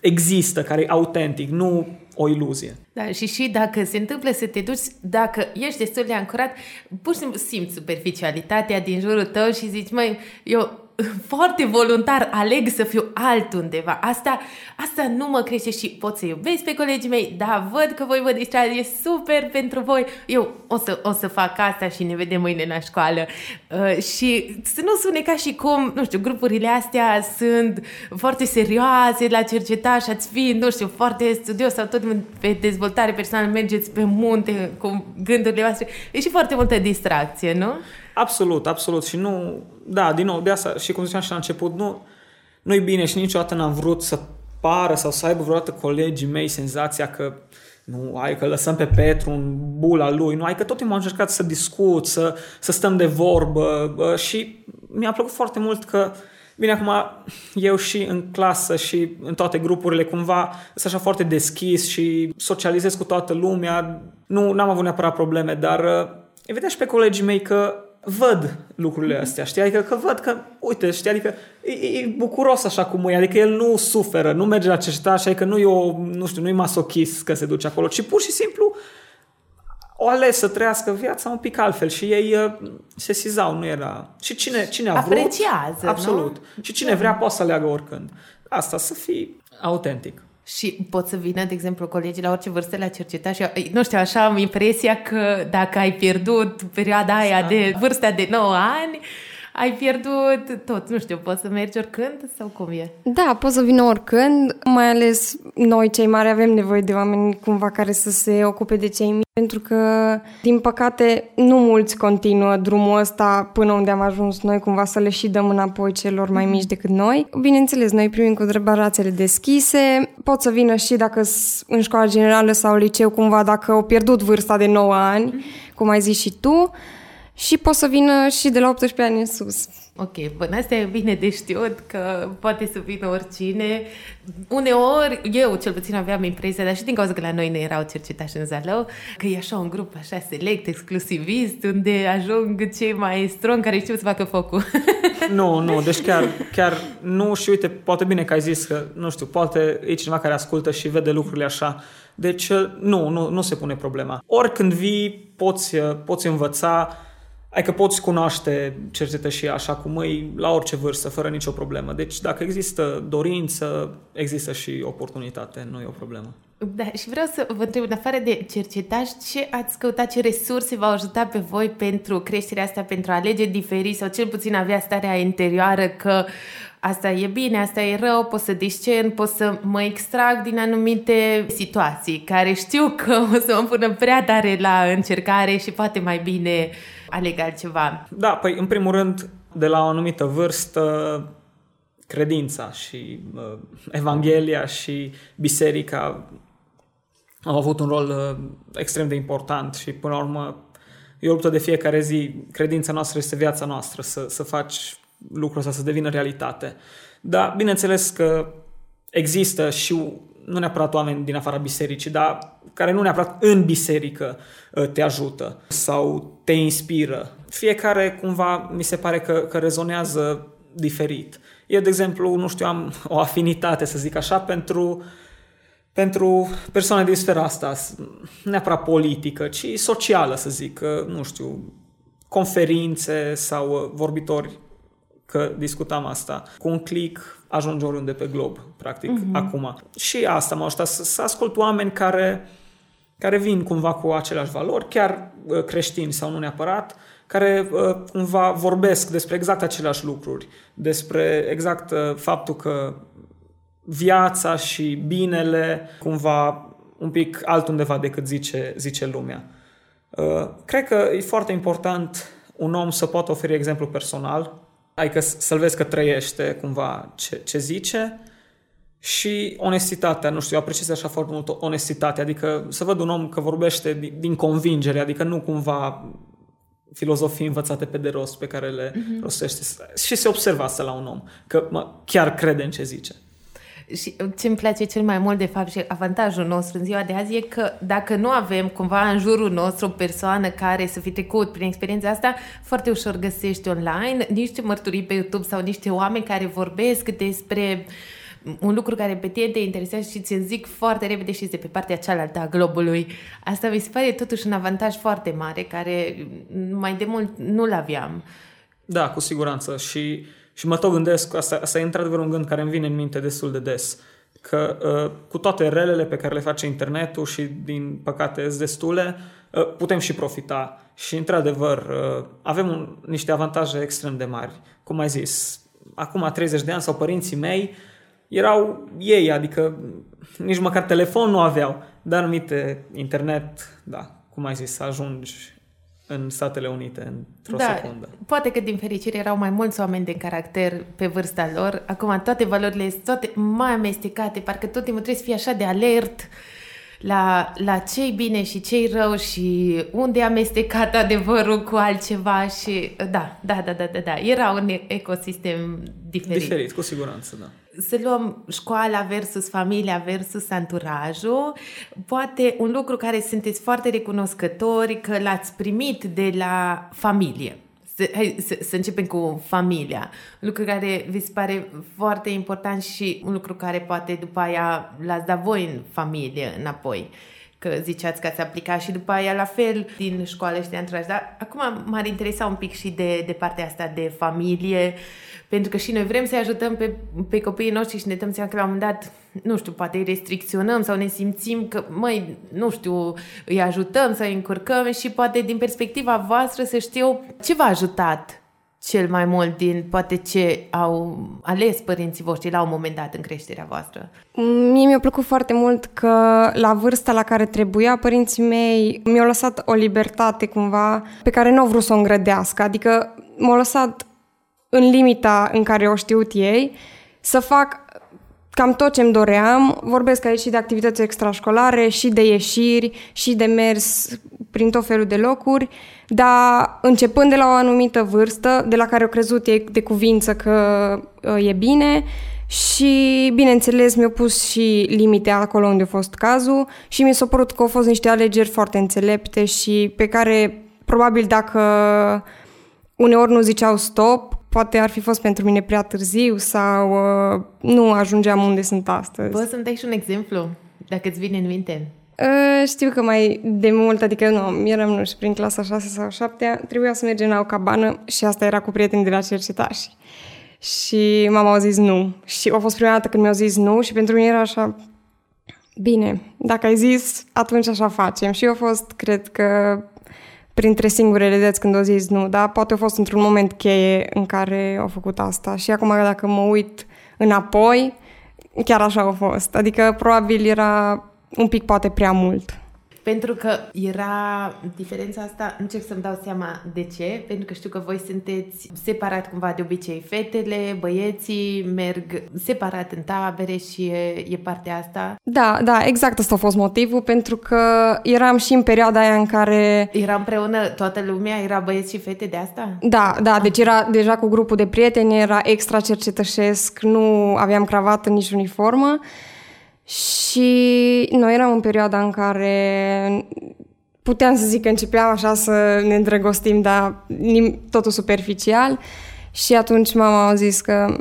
există, care e autentic, nu o iluzie. Da, și și dacă se întâmplă să te duci, dacă ești destul de ancorat, pur și simplu simți superficialitatea din jurul tău și zici, măi, eu foarte voluntar aleg să fiu altundeva. Asta, asta nu mă crește și pot să iubesc pe colegii mei, da, văd că voi vă distrați, e super pentru voi. Eu o să, o să fac asta și ne vedem mâine la școală. Uh, și să nu sune ca și cum, nu știu, grupurile astea sunt foarte serioase la cercetat și ați fi, nu știu, foarte studios sau tot pe dezvoltare personală, mergeți pe munte cu gândurile voastre. E și foarte multă distracție, nu? Absolut, absolut. Și nu, da, din nou, de asta, și cum ziceam și la început, nu, nu-i bine și niciodată n-am vrut să pară sau să aibă vreodată colegii mei senzația că nu, ai că lăsăm pe Petru în bula lui, nu, ai că tot timpul am încercat să discut, să, să stăm de vorbă și mi-a plăcut foarte mult că Bine, acum eu și în clasă și în toate grupurile cumva sunt așa foarte deschis și socializez cu toată lumea. Nu am avut neapărat probleme, dar îi vedea și pe colegii mei că văd lucrurile astea, știi? Adică că văd că, uite, știi, adică e, e bucuros așa cum e, adică el nu suferă, nu merge la cercetare, așa că nu e o, nu știu, nu e masochist că se duce acolo, ci pur și simplu o ales să trăiască viața un pic altfel și ei uh, se sizau, nu era... Și cine, cine a vrut... Apreciază, Absolut. Nu? Și cine vrea poate să aleagă oricând. Asta, să fii autentic. Și pot să vină, de exemplu, colegii la orice vârstă la cercetat și, nu știu, așa am impresia că dacă ai pierdut perioada aia de vârsta de 9 ani, ai pierdut tot, nu știu, poți să mergi oricând sau cum e? Da, poți să vină oricând, mai ales noi cei mari avem nevoie de oameni cumva care să se ocupe de cei mici, pentru că, din păcate, nu mulți continuă drumul ăsta până unde am ajuns noi, cumva să le și dăm înapoi celor mai mici decât noi. Bineînțeles, noi primim cu brațele deschise, pot să vină și dacă în școala generală sau liceu, cumva dacă au pierdut vârsta de 9 ani, cum ai zis și tu, și pot să vină și de la 18 ani în sus. Ok, bun, asta e bine de știut că poate să vină oricine. Uneori, eu cel puțin aveam impresia, dar și din cauza că la noi ne erau cercetași în Zalău, că e așa un grup așa select, exclusivist, unde ajung cei mai strong care știu să facă focul. *laughs* Nu, nu, deci chiar, chiar nu și uite, poate bine că ai zis că, nu știu, poate e cineva care ascultă și vede lucrurile așa. Deci nu, nu, nu se pune problema. Oricând vii, poți, poți învăța, Adică poți cunoaște și așa cum îi la orice vârstă, fără nicio problemă. Deci dacă există dorință, există și oportunitate, nu e o problemă. Da, și vreau să vă întreb, în afară de cercetaj, ce ați căutat, ce resurse v-au ajutat pe voi pentru creșterea asta, pentru a alege diferit sau cel puțin avea starea interioară că asta e bine, asta e rău, pot să discern, pot să mă extrag din anumite situații care știu că *laughs* o să mă pună prea tare la încercare și poate mai bine aleg altceva. Da, păi în primul rând, de la o anumită vârstă, credința și uh, Evanghelia și biserica au avut un rol uh, extrem de important și până la urmă e o luptă de fiecare zi. Credința noastră este viața noastră, să, să faci lucrul ăsta să devină realitate. Dar bineînțeles că există și nu neapărat oameni din afara bisericii, dar care nu neapărat în biserică uh, te ajută sau te inspiră. Fiecare cumva mi se pare că, că rezonează diferit. Eu, de exemplu, nu știu, am o afinitate, să zic așa, pentru, pentru persoane din sfera asta, neapărat politică, ci socială, să zic, nu știu, conferințe sau uh, vorbitori că discutam asta. Cu un click ajungi oriunde pe glob, practic, uh-huh. acum. Și asta m-a ajutat să, să ascult oameni care, care vin cumva cu aceleași valori, chiar uh, creștini sau nu neapărat, care uh, cumva vorbesc despre exact aceleași lucruri, despre exact uh, faptul că viața și binele cumva un pic altundeva decât zice, zice lumea. Cred că e foarte important un om să poată oferi exemplu personal Adică să-l vezi că trăiește cumva ce, ce zice și onestitatea, nu știu, eu apreciez așa foarte mult onestitatea, adică să văd un om că vorbește din, din convingere, adică nu cumva filozofii învățate pe de rost pe care le uh-huh. rostește și se observă asta la un om, că mă, chiar crede în ce zice. Și ce îmi place cel mai mult, de fapt, și avantajul nostru în ziua de azi e că dacă nu avem cumva în jurul nostru o persoană care să fi trecut prin experiența asta, foarte ușor găsești online niște mărturii pe YouTube sau niște oameni care vorbesc despre un lucru care pe tine te interesează și ți zic foarte repede și de pe partea cealaltă a globului. Asta mi se pare totuși un avantaj foarte mare care mai de mult nu-l aveam. Da, cu siguranță. Și și mă tot gândesc, asta, asta e într-adevăr un gând care îmi vine în minte destul de des, că uh, cu toate relele pe care le face internetul și din păcate sunt destule, uh, putem și profita. Și într-adevăr uh, avem un, niște avantaje extrem de mari. Cum ai zis, acum 30 de ani sau părinții mei erau ei, adică nici măcar telefon nu aveau, dar anumite internet, da, cum ai zis, să ajungi în Statele Unite într-o da, secundă. Poate că din fericire erau mai mulți oameni de caracter pe vârsta lor. Acum toate valorile sunt toate mai amestecate, parcă tot timpul trebuie să fii așa de alert la, la ce bine și ce rău și unde e amestecat adevărul cu altceva și da, da, da, da, da, da. Era un ecosistem diferit. Diferit, cu siguranță, da să luăm școala versus familia versus anturajul, poate un lucru care sunteți foarte recunoscători că l-ați primit de la familie. Să, hai, să, să începem cu familia. Un lucru care vi se pare foarte important și un lucru care poate după aia l-ați dat voi în familie înapoi că ziceați că ați aplicat și după aia la fel din școală și de anturaj. Dar acum m-ar interesa un pic și de, de partea asta de familie, pentru că și noi vrem să-i ajutăm pe, pe copiii noștri și ne dăm seama că la un moment dat, nu știu, poate îi restricționăm sau ne simțim că, măi, nu știu, îi ajutăm sau îi încurcăm și poate din perspectiva voastră să știu ce v-a ajutat cel mai mult din poate ce au ales părinții voștri la un moment dat în creșterea voastră? Mie mi-a plăcut foarte mult că la vârsta la care trebuia, părinții mei mi-au lăsat o libertate cumva pe care nu au vrut să o îngrădească. Adică m-au lăsat în limita în care o știut ei să fac cam tot ce-mi doream. Vorbesc aici și de activități extrașcolare, și de ieșiri, și de mers prin tot felul de locuri, dar începând de la o anumită vârstă, de la care au crezut ei de cuvință că uh, e bine, și, bineînțeles, mi-au pus și limite acolo unde a fost cazul și mi s-a părut că au fost niște alegeri foarte înțelepte și pe care, probabil, dacă uneori nu ziceau stop, poate ar fi fost pentru mine prea târziu sau uh, nu ajungeam unde sunt astăzi. Poți să-mi dai și un exemplu, dacă îți vine în minte? Uh, știu că mai de mult, adică nu, eram, nu știu, prin clasa 6 sau 7 trebuia să mergem la o cabană și asta era cu prieteni de la cercetași. Și mama a zis nu. Și a fost prima dată când mi-au zis nu și pentru mine era așa, bine, dacă ai zis, atunci așa facem. Și eu a fost, cred că, printre singurele dăți când au zis nu, dar poate a fost într-un moment cheie în care au făcut asta. Și acum dacă mă uit înapoi, chiar așa a fost. Adică probabil era un pic poate prea mult. Pentru că era diferența asta, încerc să-mi dau seama de ce, pentru că știu că voi sunteți separat cumva de obicei, fetele, băieții merg separat în tabere și e, e partea asta. Da, da, exact asta a fost motivul, pentru că eram și în perioada aia în care... Era împreună toată lumea, era băieți și fete de asta? Da, da, deci era deja cu grupul de prieteni, era extra cercetășesc, nu aveam cravată, nici uniformă. Și noi eram în perioada în care puteam să zic că începeam așa să ne îndrăgostim, dar totul superficial. Și atunci mama a zis că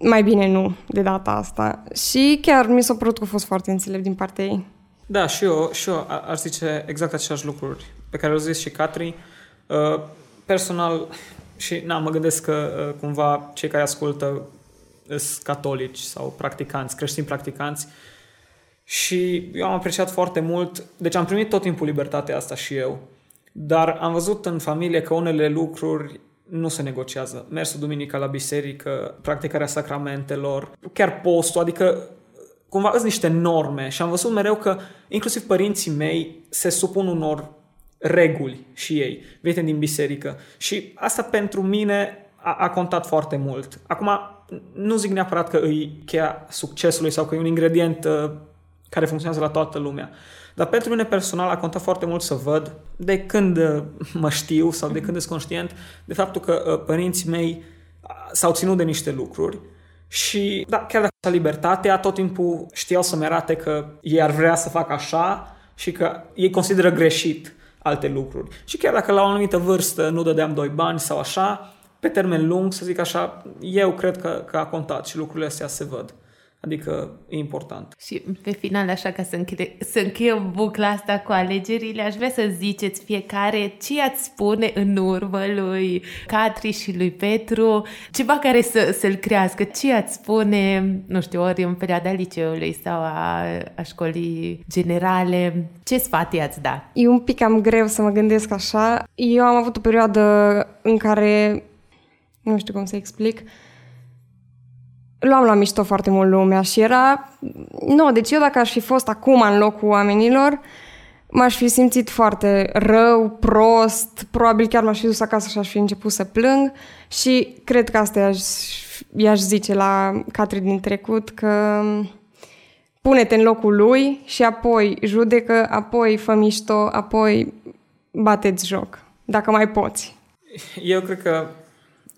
mai bine nu de data asta. Și chiar mi s-a părut că a fost foarte înțelept din partea ei. Da, și eu, și eu aș zice exact aceleași lucruri pe care le-au zis și Catri. Uh, personal, și na, mă gândesc că uh, cumva cei care ascultă sunt catolici sau practicanți, creștini practicanți, și eu am apreciat foarte mult, deci am primit tot timpul libertatea asta și eu, dar am văzut în familie că unele lucruri nu se negociază. Mersul duminica la biserică, practicarea sacramentelor, chiar postul, adică cumva sunt niște norme și am văzut mereu că inclusiv părinții mei se supun unor reguli și ei, venite din biserică. Și asta pentru mine a, a contat foarte mult. Acum, nu zic neapărat că îi cheia succesului sau că e un ingredient uh, care funcționează la toată lumea. Dar pentru mine personal a contat foarte mult să văd de când uh, *laughs* mă știu sau de când sunt conștient de faptul că uh, părinții mei uh, s-au ținut de niște lucruri și, da, chiar dacă libertatea, tot timpul știau să-mi arate că ei ar vrea să facă așa și că ei consideră greșit alte lucruri. Și chiar dacă la o anumită vârstă nu dădeam doi bani sau așa, pe termen lung, să zic așa, eu cred că, că a contat și lucrurile astea se văd. Adică e important. Și pe final, așa ca să, închide, să încheiem bucla asta cu alegerile, aș vrea să ziceți fiecare ce ați spune în urmă lui Catri și lui Petru, ceva care să, să-l crească, ce ați spune, nu știu, ori în perioada liceului sau a, a școlii generale, ce sfat i-ați da? E un pic cam greu să mă gândesc așa. Eu am avut o perioadă în care, nu știu cum să explic, luam la mișto foarte mult lumea și era... Nu, deci eu dacă aș fi fost acum în locul oamenilor, m-aș fi simțit foarte rău, prost, probabil chiar m-aș fi dus acasă și aș fi început să plâng și cred că asta i-aș, i-aș zice la Catri din trecut, că pune-te în locul lui și apoi judecă, apoi fă mișto, apoi bateți joc, dacă mai poți. Eu cred că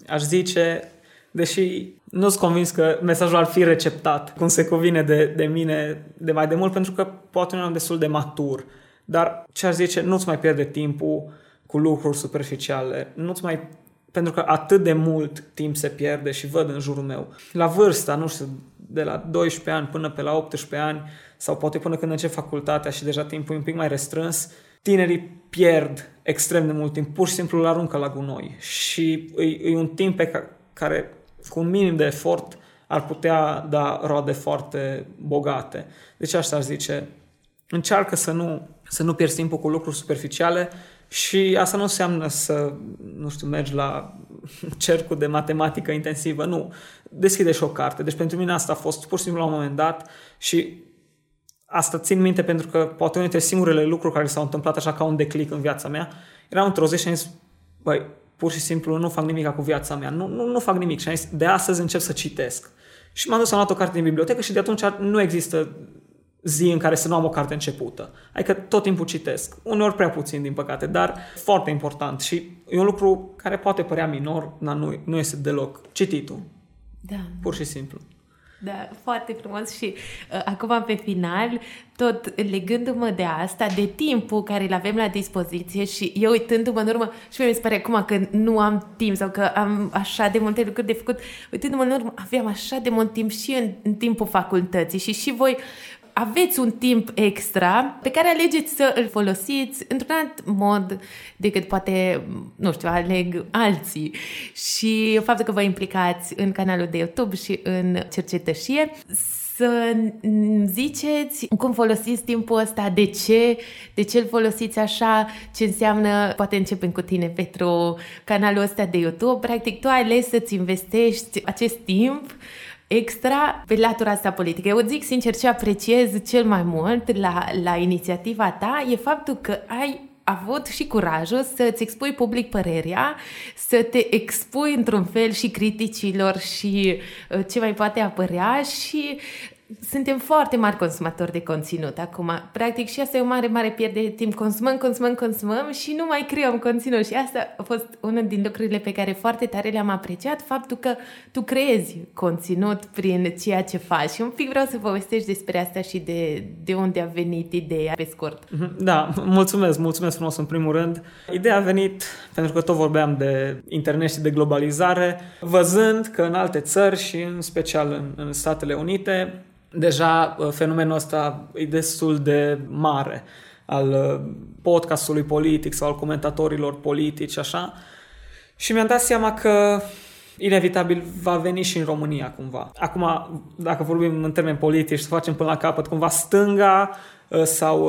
aș zice, deși nu sunt convins că mesajul ar fi receptat cum se cuvine de, de mine de mai de mult, pentru că poate nu am destul de matur. Dar ce aș zice, nu-ți mai pierde timpul cu lucruri superficiale, nu-ți mai pentru că atât de mult timp se pierde și văd în jurul meu. La vârsta, nu știu, de la 12 ani până pe la 18 ani sau poate până când încep facultatea și deja timpul e un pic mai restrâns, tinerii pierd extrem de mult timp, pur și simplu îl aruncă la gunoi și e, e un timp pe care cu un minim de efort ar putea da roade foarte bogate. Deci asta aș zice, încearcă să nu, să nu pierzi timpul cu lucruri superficiale și asta nu înseamnă să, nu știu, mergi la *laughs* cercul de matematică intensivă, nu. Deschide și o carte. Deci pentru mine asta a fost pur și simplu la un moment dat și asta țin minte pentru că poate unul dintre singurele lucruri care s-au întâmplat așa ca un declic în viața mea, eram într-o zi și am zis, băi, pur și simplu nu fac nimic cu viața mea, nu, nu, nu fac nimic și am zis, de astăzi încep să citesc. Și m-am dus, am luat o carte din bibliotecă și de atunci nu există zi în care să nu am o carte începută. Adică tot timpul citesc. Uneori prea puțin, din păcate, dar foarte important. Și e un lucru care poate părea minor, dar nu, nu este deloc. Cititul. Da. Pur și simplu. Da, foarte frumos și uh, acum pe final, tot legându-mă de asta, de timpul care îl avem la dispoziție și eu uitându-mă în urmă și mi se pare acum că nu am timp sau că am așa de multe lucruri de făcut, uitându-mă în urmă, aveam așa de mult timp și în, în timpul facultății și și voi aveți un timp extra pe care alegeți să îl folosiți într-un alt mod decât poate, nu știu, aleg alții. Și faptul că vă implicați în canalul de YouTube și în cercetășie, să ziceți cum folosiți timpul ăsta, de ce, de ce îl folosiți așa, ce înseamnă, poate începem cu tine, pentru canalul ăsta de YouTube. Practic, tu ai ales să-ți investești acest timp extra pe latura asta politică. Eu zic sincer ce apreciez cel mai mult la, la inițiativa ta e faptul că ai avut și curajul să-ți expui public părerea, să te expui într-un fel și criticilor și uh, ce mai poate apărea și suntem foarte mari consumatori de conținut acum. Practic și asta e o mare, mare pierde de timp. Consumăm, consumăm, consumăm și nu mai creăm conținut. Și asta a fost unul din lucrurile pe care foarte tare le-am apreciat, faptul că tu creezi conținut prin ceea ce faci. Și un pic vreau să povestești despre asta și de, de unde a venit ideea, pe scurt. Mhm, da, mulțumesc, mulțumesc frumos în primul rând. Ideea a venit pentru că tot vorbeam de internet și de globalizare, văzând că în alte țări și în special în, în Statele Unite deja uh, fenomenul ăsta e destul de mare al uh, podcastului politic sau al comentatorilor politici, așa. Și mi-am dat seama că inevitabil va veni și în România cumva. Acum, dacă vorbim în termeni politici, să facem până la capăt, cumva stânga uh, sau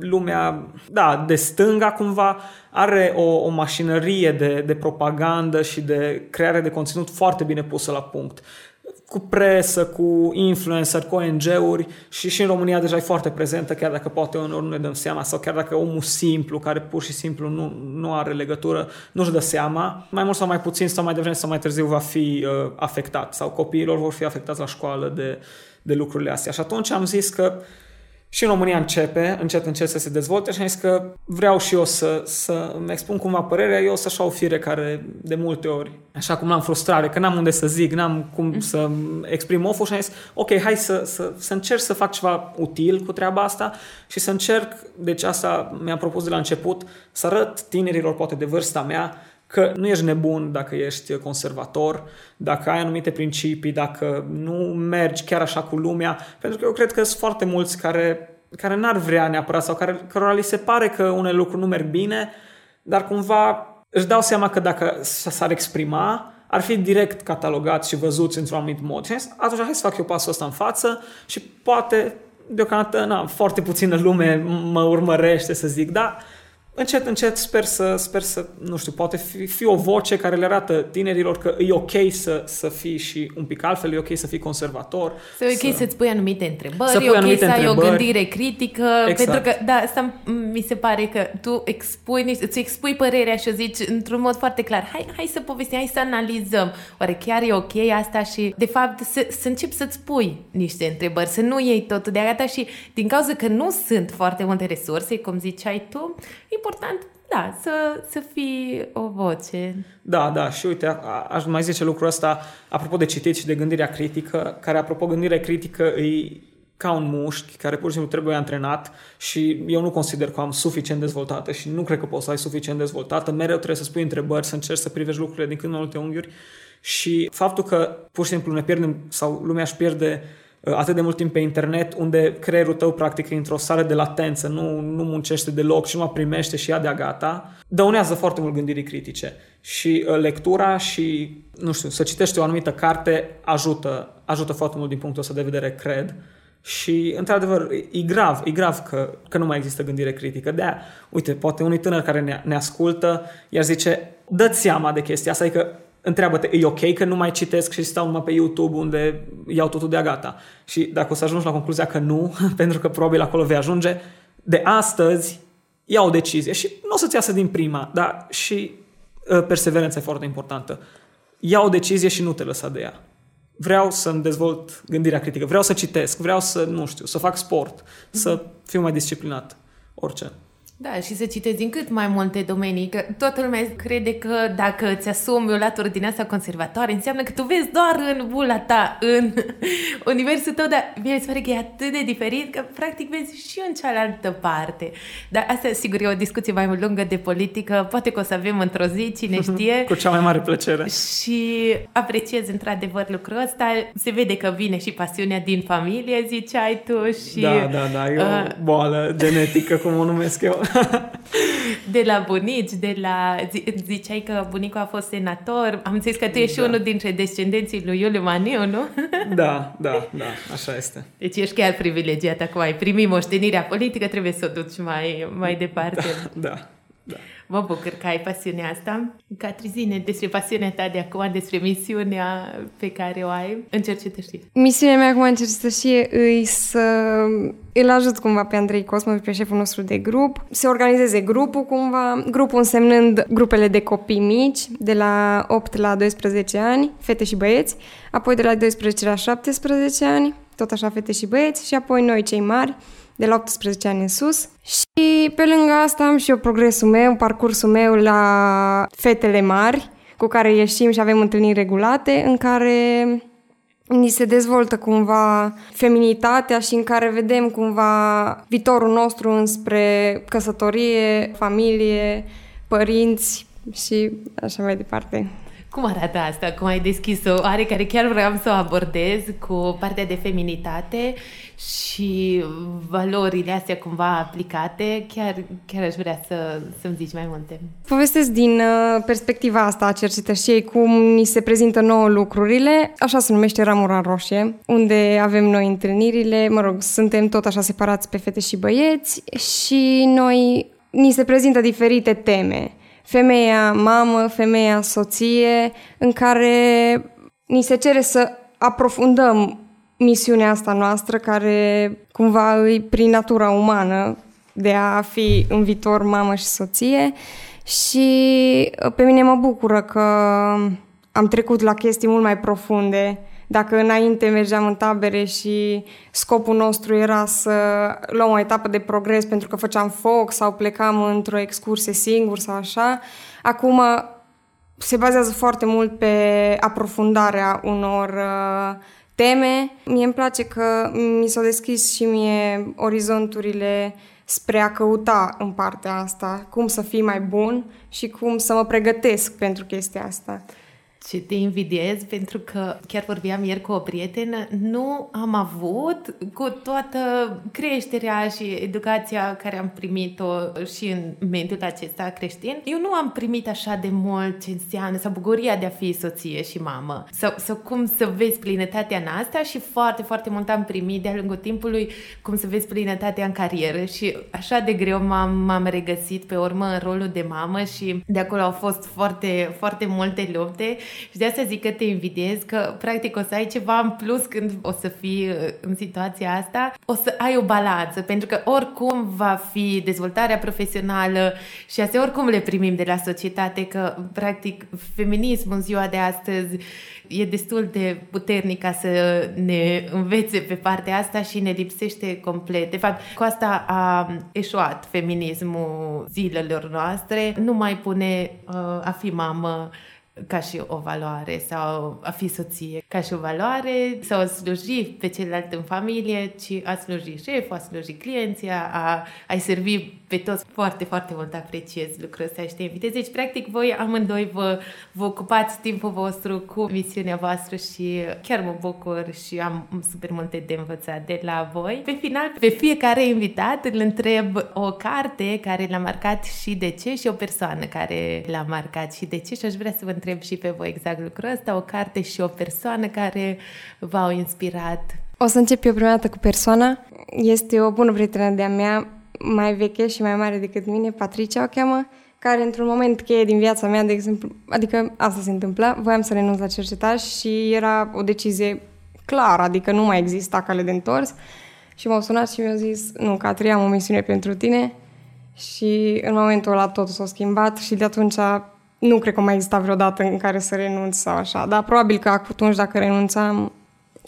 lumea, da, de stânga cumva, are o, o mașinărie de, de propagandă și de creare de conținut foarte bine pusă la punct cu presă, cu influencer, cu ONG-uri și și în România deja e foarte prezentă, chiar dacă poate unor nu ne dăm seama sau chiar dacă omul simplu, care pur și simplu nu, nu are legătură, nu-și dă seama, mai mult sau mai puțin sau mai devreme sau mai târziu va fi uh, afectat sau copiilor vor fi afectați la școală de, de lucrurile astea. Și atunci am zis că și în România începe, încet, încet să se dezvolte și am zis că vreau și eu să, să îmi expun cumva părerea, eu să-și o fiecare de multe ori, așa cum am frustrare, că n-am unde să zic, n-am cum mm. să exprim oful și am zis, ok, hai să, să, să încerc să fac ceva util cu treaba asta și să încerc, deci asta mi-am propus de la început, să arăt tinerilor, poate de vârsta mea, că nu ești nebun dacă ești conservator, dacă ai anumite principii, dacă nu mergi chiar așa cu lumea, pentru că eu cred că sunt foarte mulți care, care n-ar vrea neapărat sau care, cărora li se pare că unele lucruri nu merg bine, dar cumva își dau seama că dacă s-ar exprima, ar fi direct catalogați și văzuți într-un anumit mod. Și atunci hai să fac eu pasul ăsta în față și poate deocamdată na, foarte puțină lume mă urmărește să zic, da, încet, încet sper să, sper să, nu știu, poate fi, fi o voce care le arată tinerilor că e ok să, să fii și un pic altfel, e ok să fii conservator. Să e ok să, să-ți pui anumite întrebări, să e ok anumite să ai întrebări. o gândire critică, exact. pentru că, da, asta mi se pare că tu expui, îți expui părerea și o zici într-un mod foarte clar, hai, hai să povestim, hai să analizăm, oare chiar e ok asta și, de fapt, să, să începi să-ți pui niște întrebări, să nu iei totul de gata și din cauza că nu sunt foarte multe resurse, cum ziceai tu, important, da, să, să fii o voce. Da, da, și uite, a, aș mai zice lucrul ăsta, apropo de citit și de gândirea critică, care, apropo, gândirea critică e ca un mușchi care pur și simplu trebuie antrenat și eu nu consider că am suficient dezvoltată și nu cred că poți să ai suficient dezvoltată. Mereu trebuie să spui întrebări, să încerci să privești lucrurile din când mai multe unghiuri și faptul că pur și simplu ne pierdem sau lumea își pierde Uh, atât de mult timp pe internet, unde creierul tău practic e într-o stare de latență, nu, nu muncește deloc și nu mă primește și ia de-a gata, dăunează foarte mult gândirii critice. Și uh, lectura și, nu știu, să citești o anumită carte ajută, ajută foarte mult din punctul ăsta de vedere, cred. Și, într-adevăr, e grav, e grav că, că nu mai există gândire critică. de uite, poate unui tânăr care ne, ne ascultă, iar zice, dă seama de chestia asta, adică întreabă-te, e ok că nu mai citesc și stau numai pe YouTube unde iau totul de gata? Și dacă o să ajungi la concluzia că nu, *laughs* pentru că probabil acolo vei ajunge, de astăzi ia o decizie și nu o să-ți iasă din prima, dar și uh, perseverența e foarte importantă. Ia o decizie și nu te lăsa de ea. Vreau să-mi dezvolt gândirea critică, vreau să citesc, vreau să, nu știu, să fac sport, mm-hmm. să fiu mai disciplinat, orice. Da, și să citezi din cât mai multe domenii, că toată lumea crede că dacă îți asumi o latură din asta conservatoare, înseamnă că tu vezi doar în bula ta, în *laughs* universul tău, dar mi se pare că e atât de diferit că practic vezi și în cealaltă parte. Dar asta, sigur, e o discuție mai lungă de politică, poate că o să avem într-o zi, cine știe. Cu cea mai mare plăcere. Și apreciez într-adevăr lucrul ăsta. Se vede că vine și pasiunea din familie, ziceai tu, și... Da, da, da, e o uh, boală genetică, cum o numesc eu *laughs* de la bunici, de la... Ziceai că bunicul a fost senator. Am zis că tu ești da. unul dintre descendenții lui Iuliu Maniu, nu? *laughs* da, da, da, așa este. Deci ești chiar privilegiat acum. Ai primit moștenirea politică, trebuie să o duci mai, mai departe. Da, da. Da. Mă bucur că ai pasiunea asta. Catrizine, despre pasiunea ta de acum, despre misiunea pe care o ai în cercetășie. Misiunea mea acum în cercetășie e să îl ajut cumva pe Andrei Cosmă, pe șeful nostru de grup, să organizeze grupul cumva, grupul însemnând grupele de copii mici, de la 8 la 12 ani, fete și băieți, apoi de la 12 la 17 ani, tot așa fete și băieți, și apoi noi cei mari, de la 18 ani în sus. Și pe lângă asta am și eu progresul meu, parcursul meu la fetele mari, cu care ieșim și avem întâlniri regulate, în care ni se dezvoltă cumva feminitatea și în care vedem cumva viitorul nostru înspre căsătorie, familie, părinți și așa mai departe. Cum arată asta? Cum ai deschis-o? Are care chiar vreau să o abordez cu partea de feminitate și valorile astea cumva aplicate. Chiar, chiar aș vrea să, să-mi zici mai multe. Povestesc din uh, perspectiva asta a cercetășiei cum ni se prezintă nouă lucrurile. Așa se numește Ramura Roșie, unde avem noi întâlnirile. Mă rog, suntem tot așa separați pe fete și băieți și noi ni se prezintă diferite teme femeia mamă, femeia soție, în care ni se cere să aprofundăm misiunea asta noastră, care cumva îi prin natura umană de a fi în viitor mamă și soție. Și uh, pe mine mă bucură că am trecut la chestii mult mai profunde Dacă înainte mergeam în tabere și scopul nostru era să luăm o etapă de progres pentru că făceam foc sau plecam într-o excursie singur sau așa, acum se bazează foarte mult pe aprofundarea unor uh, teme. Mie îmi place că mi s-au deschis și mie orizonturile spre a căuta în partea asta cum să fii mai bun și cum să mă pregătesc pentru chestia asta ce te invidiez pentru că chiar vorbeam ieri cu o prietenă, nu am avut cu toată creșterea și educația care am primit-o și în mediul acesta creștin, eu nu am primit așa de mult ce înseamnă sau bucuria de a fi soție și mamă. Sau, sau cum să vezi plinătatea în asta și foarte, foarte mult am primit de-a lungul timpului cum să vezi plinătatea în carieră și așa de greu m-am, m-am regăsit pe urmă în rolul de mamă și de acolo au fost foarte, foarte multe lupte și de asta zic că te invidiez, că practic o să ai ceva în plus când o să fii uh, în situația asta, o să ai o balanță, pentru că oricum va fi dezvoltarea profesională și astea oricum le primim de la societate, că practic feminismul în ziua de astăzi e destul de puternic ca să ne învețe pe partea asta și ne lipsește complet. De fapt, cu asta a eșuat feminismul zilelor noastre. Nu mai pune uh, a fi mamă ca și o valoare sau a fi soție ca și o valoare sau a sluji pe celălalt în familie, ci a sluji șef, a sluji clienții, a, a-i servi pe toți. Foarte, foarte mult apreciez lucrul ăsta și te invitez. Deci, practic, voi amândoi vă, vă ocupați timpul vostru cu misiunea voastră și chiar mă bucur și am super multe de învățat de la voi. Pe final, pe fiecare invitat îl întreb o carte care l-a marcat și de ce și o persoană care l-a marcat și de ce și aș vrea să vă întreb și pe voi exact lucrul ăsta, o carte și o persoană care v-au inspirat. O să încep eu prima dată cu persoana. Este o bună prietenă de-a mea, mai veche și mai mare decât mine, Patricia o cheamă, care într-un moment cheie din viața mea, de exemplu, adică asta se întâmpla, voiam să renunț la cercetaj și era o decizie clară, adică nu mai exista cale de întors și m-au sunat și mi-au zis, nu, Catri, am o misiune pentru tine și în momentul ăla totul s-a schimbat și de atunci nu cred că mai exista vreodată în care să renunț sau așa, dar probabil că atunci dacă renunțam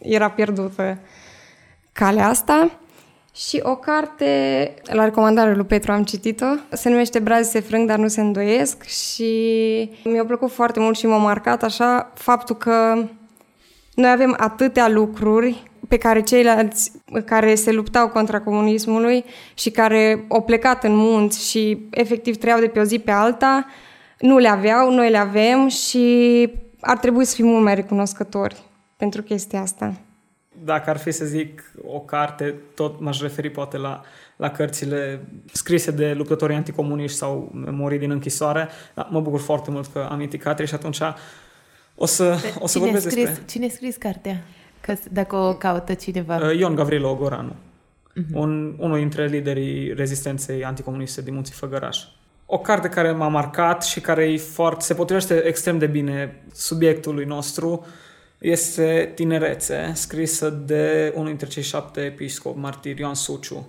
era pierdută calea asta. Și o carte, la recomandarea lui Petru am citit-o, se numește Brazi se frâng, dar nu se îndoiesc și mi-a plăcut foarte mult și m-a marcat așa faptul că noi avem atâtea lucruri pe care ceilalți care se luptau contra comunismului și care au plecat în munți și efectiv trăiau de pe o zi pe alta, nu le aveau, noi le avem și ar trebui să fim mult mai recunoscători pentru chestia asta. Dacă ar fi să zic o carte, tot m-aș referi poate la, la cărțile scrise de luptătorii anticomuniști sau memorii din închisoare. Dar mă bucur foarte mult că am Catri și atunci o să, o să vorbesc scris, despre... Cine a scris cartea? Că dacă o caută cineva. Uh, Ion Gavrilo Ogoranu. Uh-huh. Un, unul dintre liderii rezistenței anticomuniste din Munții Făgăraș o carte care m-a marcat și care e foarte, se potrivește extrem de bine subiectului nostru este Tinerețe, scrisă de unul dintre cei șapte episcopi, martir Ioan Suciu.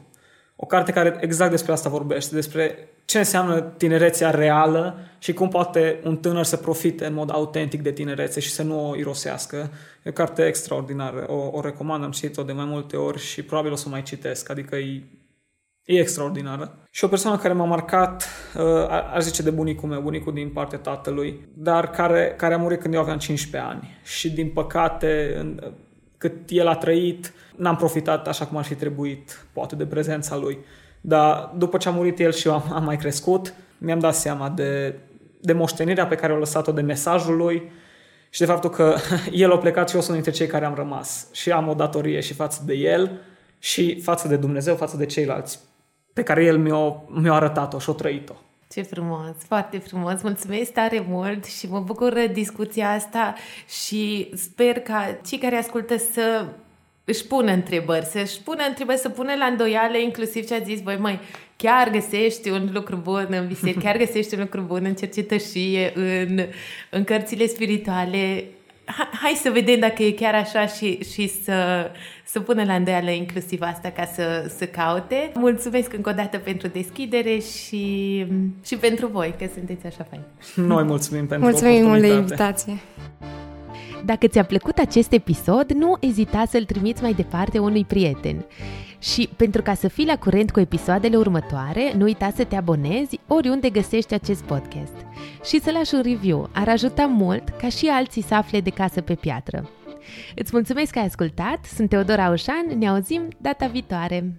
O carte care exact despre asta vorbește, despre ce înseamnă tinerețea reală și cum poate un tânăr să profite în mod autentic de tinerețe și să nu o irosească. E o carte extraordinară, o, o recomand, am citit-o de mai multe ori și probabil o să mai citesc, adică e E extraordinară. Și o persoană care m-a marcat, uh, aș zice de bunicul meu, bunicul din partea tatălui, dar care, care a murit când eu aveam 15 ani. Și din păcate, în, cât el a trăit, n-am profitat așa cum ar fi trebuit, poate de prezența lui. Dar după ce a murit el și eu am, am mai crescut, mi-am dat seama de, de moștenirea pe care o lăsat-o, de mesajul lui și de faptul că *laughs* el a plecat și eu sunt dintre cei care am rămas. Și am o datorie și față de el și față de Dumnezeu, față de ceilalți pe care el mi-a, mi arătat-o și-o trăit-o. Ce frumos, foarte frumos. Mulțumesc tare mult și mă bucură discuția asta și sper ca cei care ascultă să își pună întrebări, să își pună întrebări, să pună la îndoială inclusiv ce a zis voi, mai chiar găsești un lucru bun în biserică, chiar găsești un lucru bun în cercetășie, în, în cărțile spirituale hai să vedem dacă e chiar așa și, și să, să pună la îndoială inclusiv asta ca să, să caute. Mulțumesc încă o dată pentru deschidere și, și pentru voi că sunteți așa fain. Noi mulțumim pentru Mulțumim mult de invitație. Dacă ți-a plăcut acest episod, nu ezita să-l trimiți mai departe unui prieten. Și pentru ca să fii la curent cu episoadele următoare, nu uita să te abonezi oriunde găsești acest podcast. Și să lași un review, ar ajuta mult ca și alții să afle de casă pe piatră. Îți mulțumesc că ai ascultat, sunt Teodora Aușan, ne auzim data viitoare!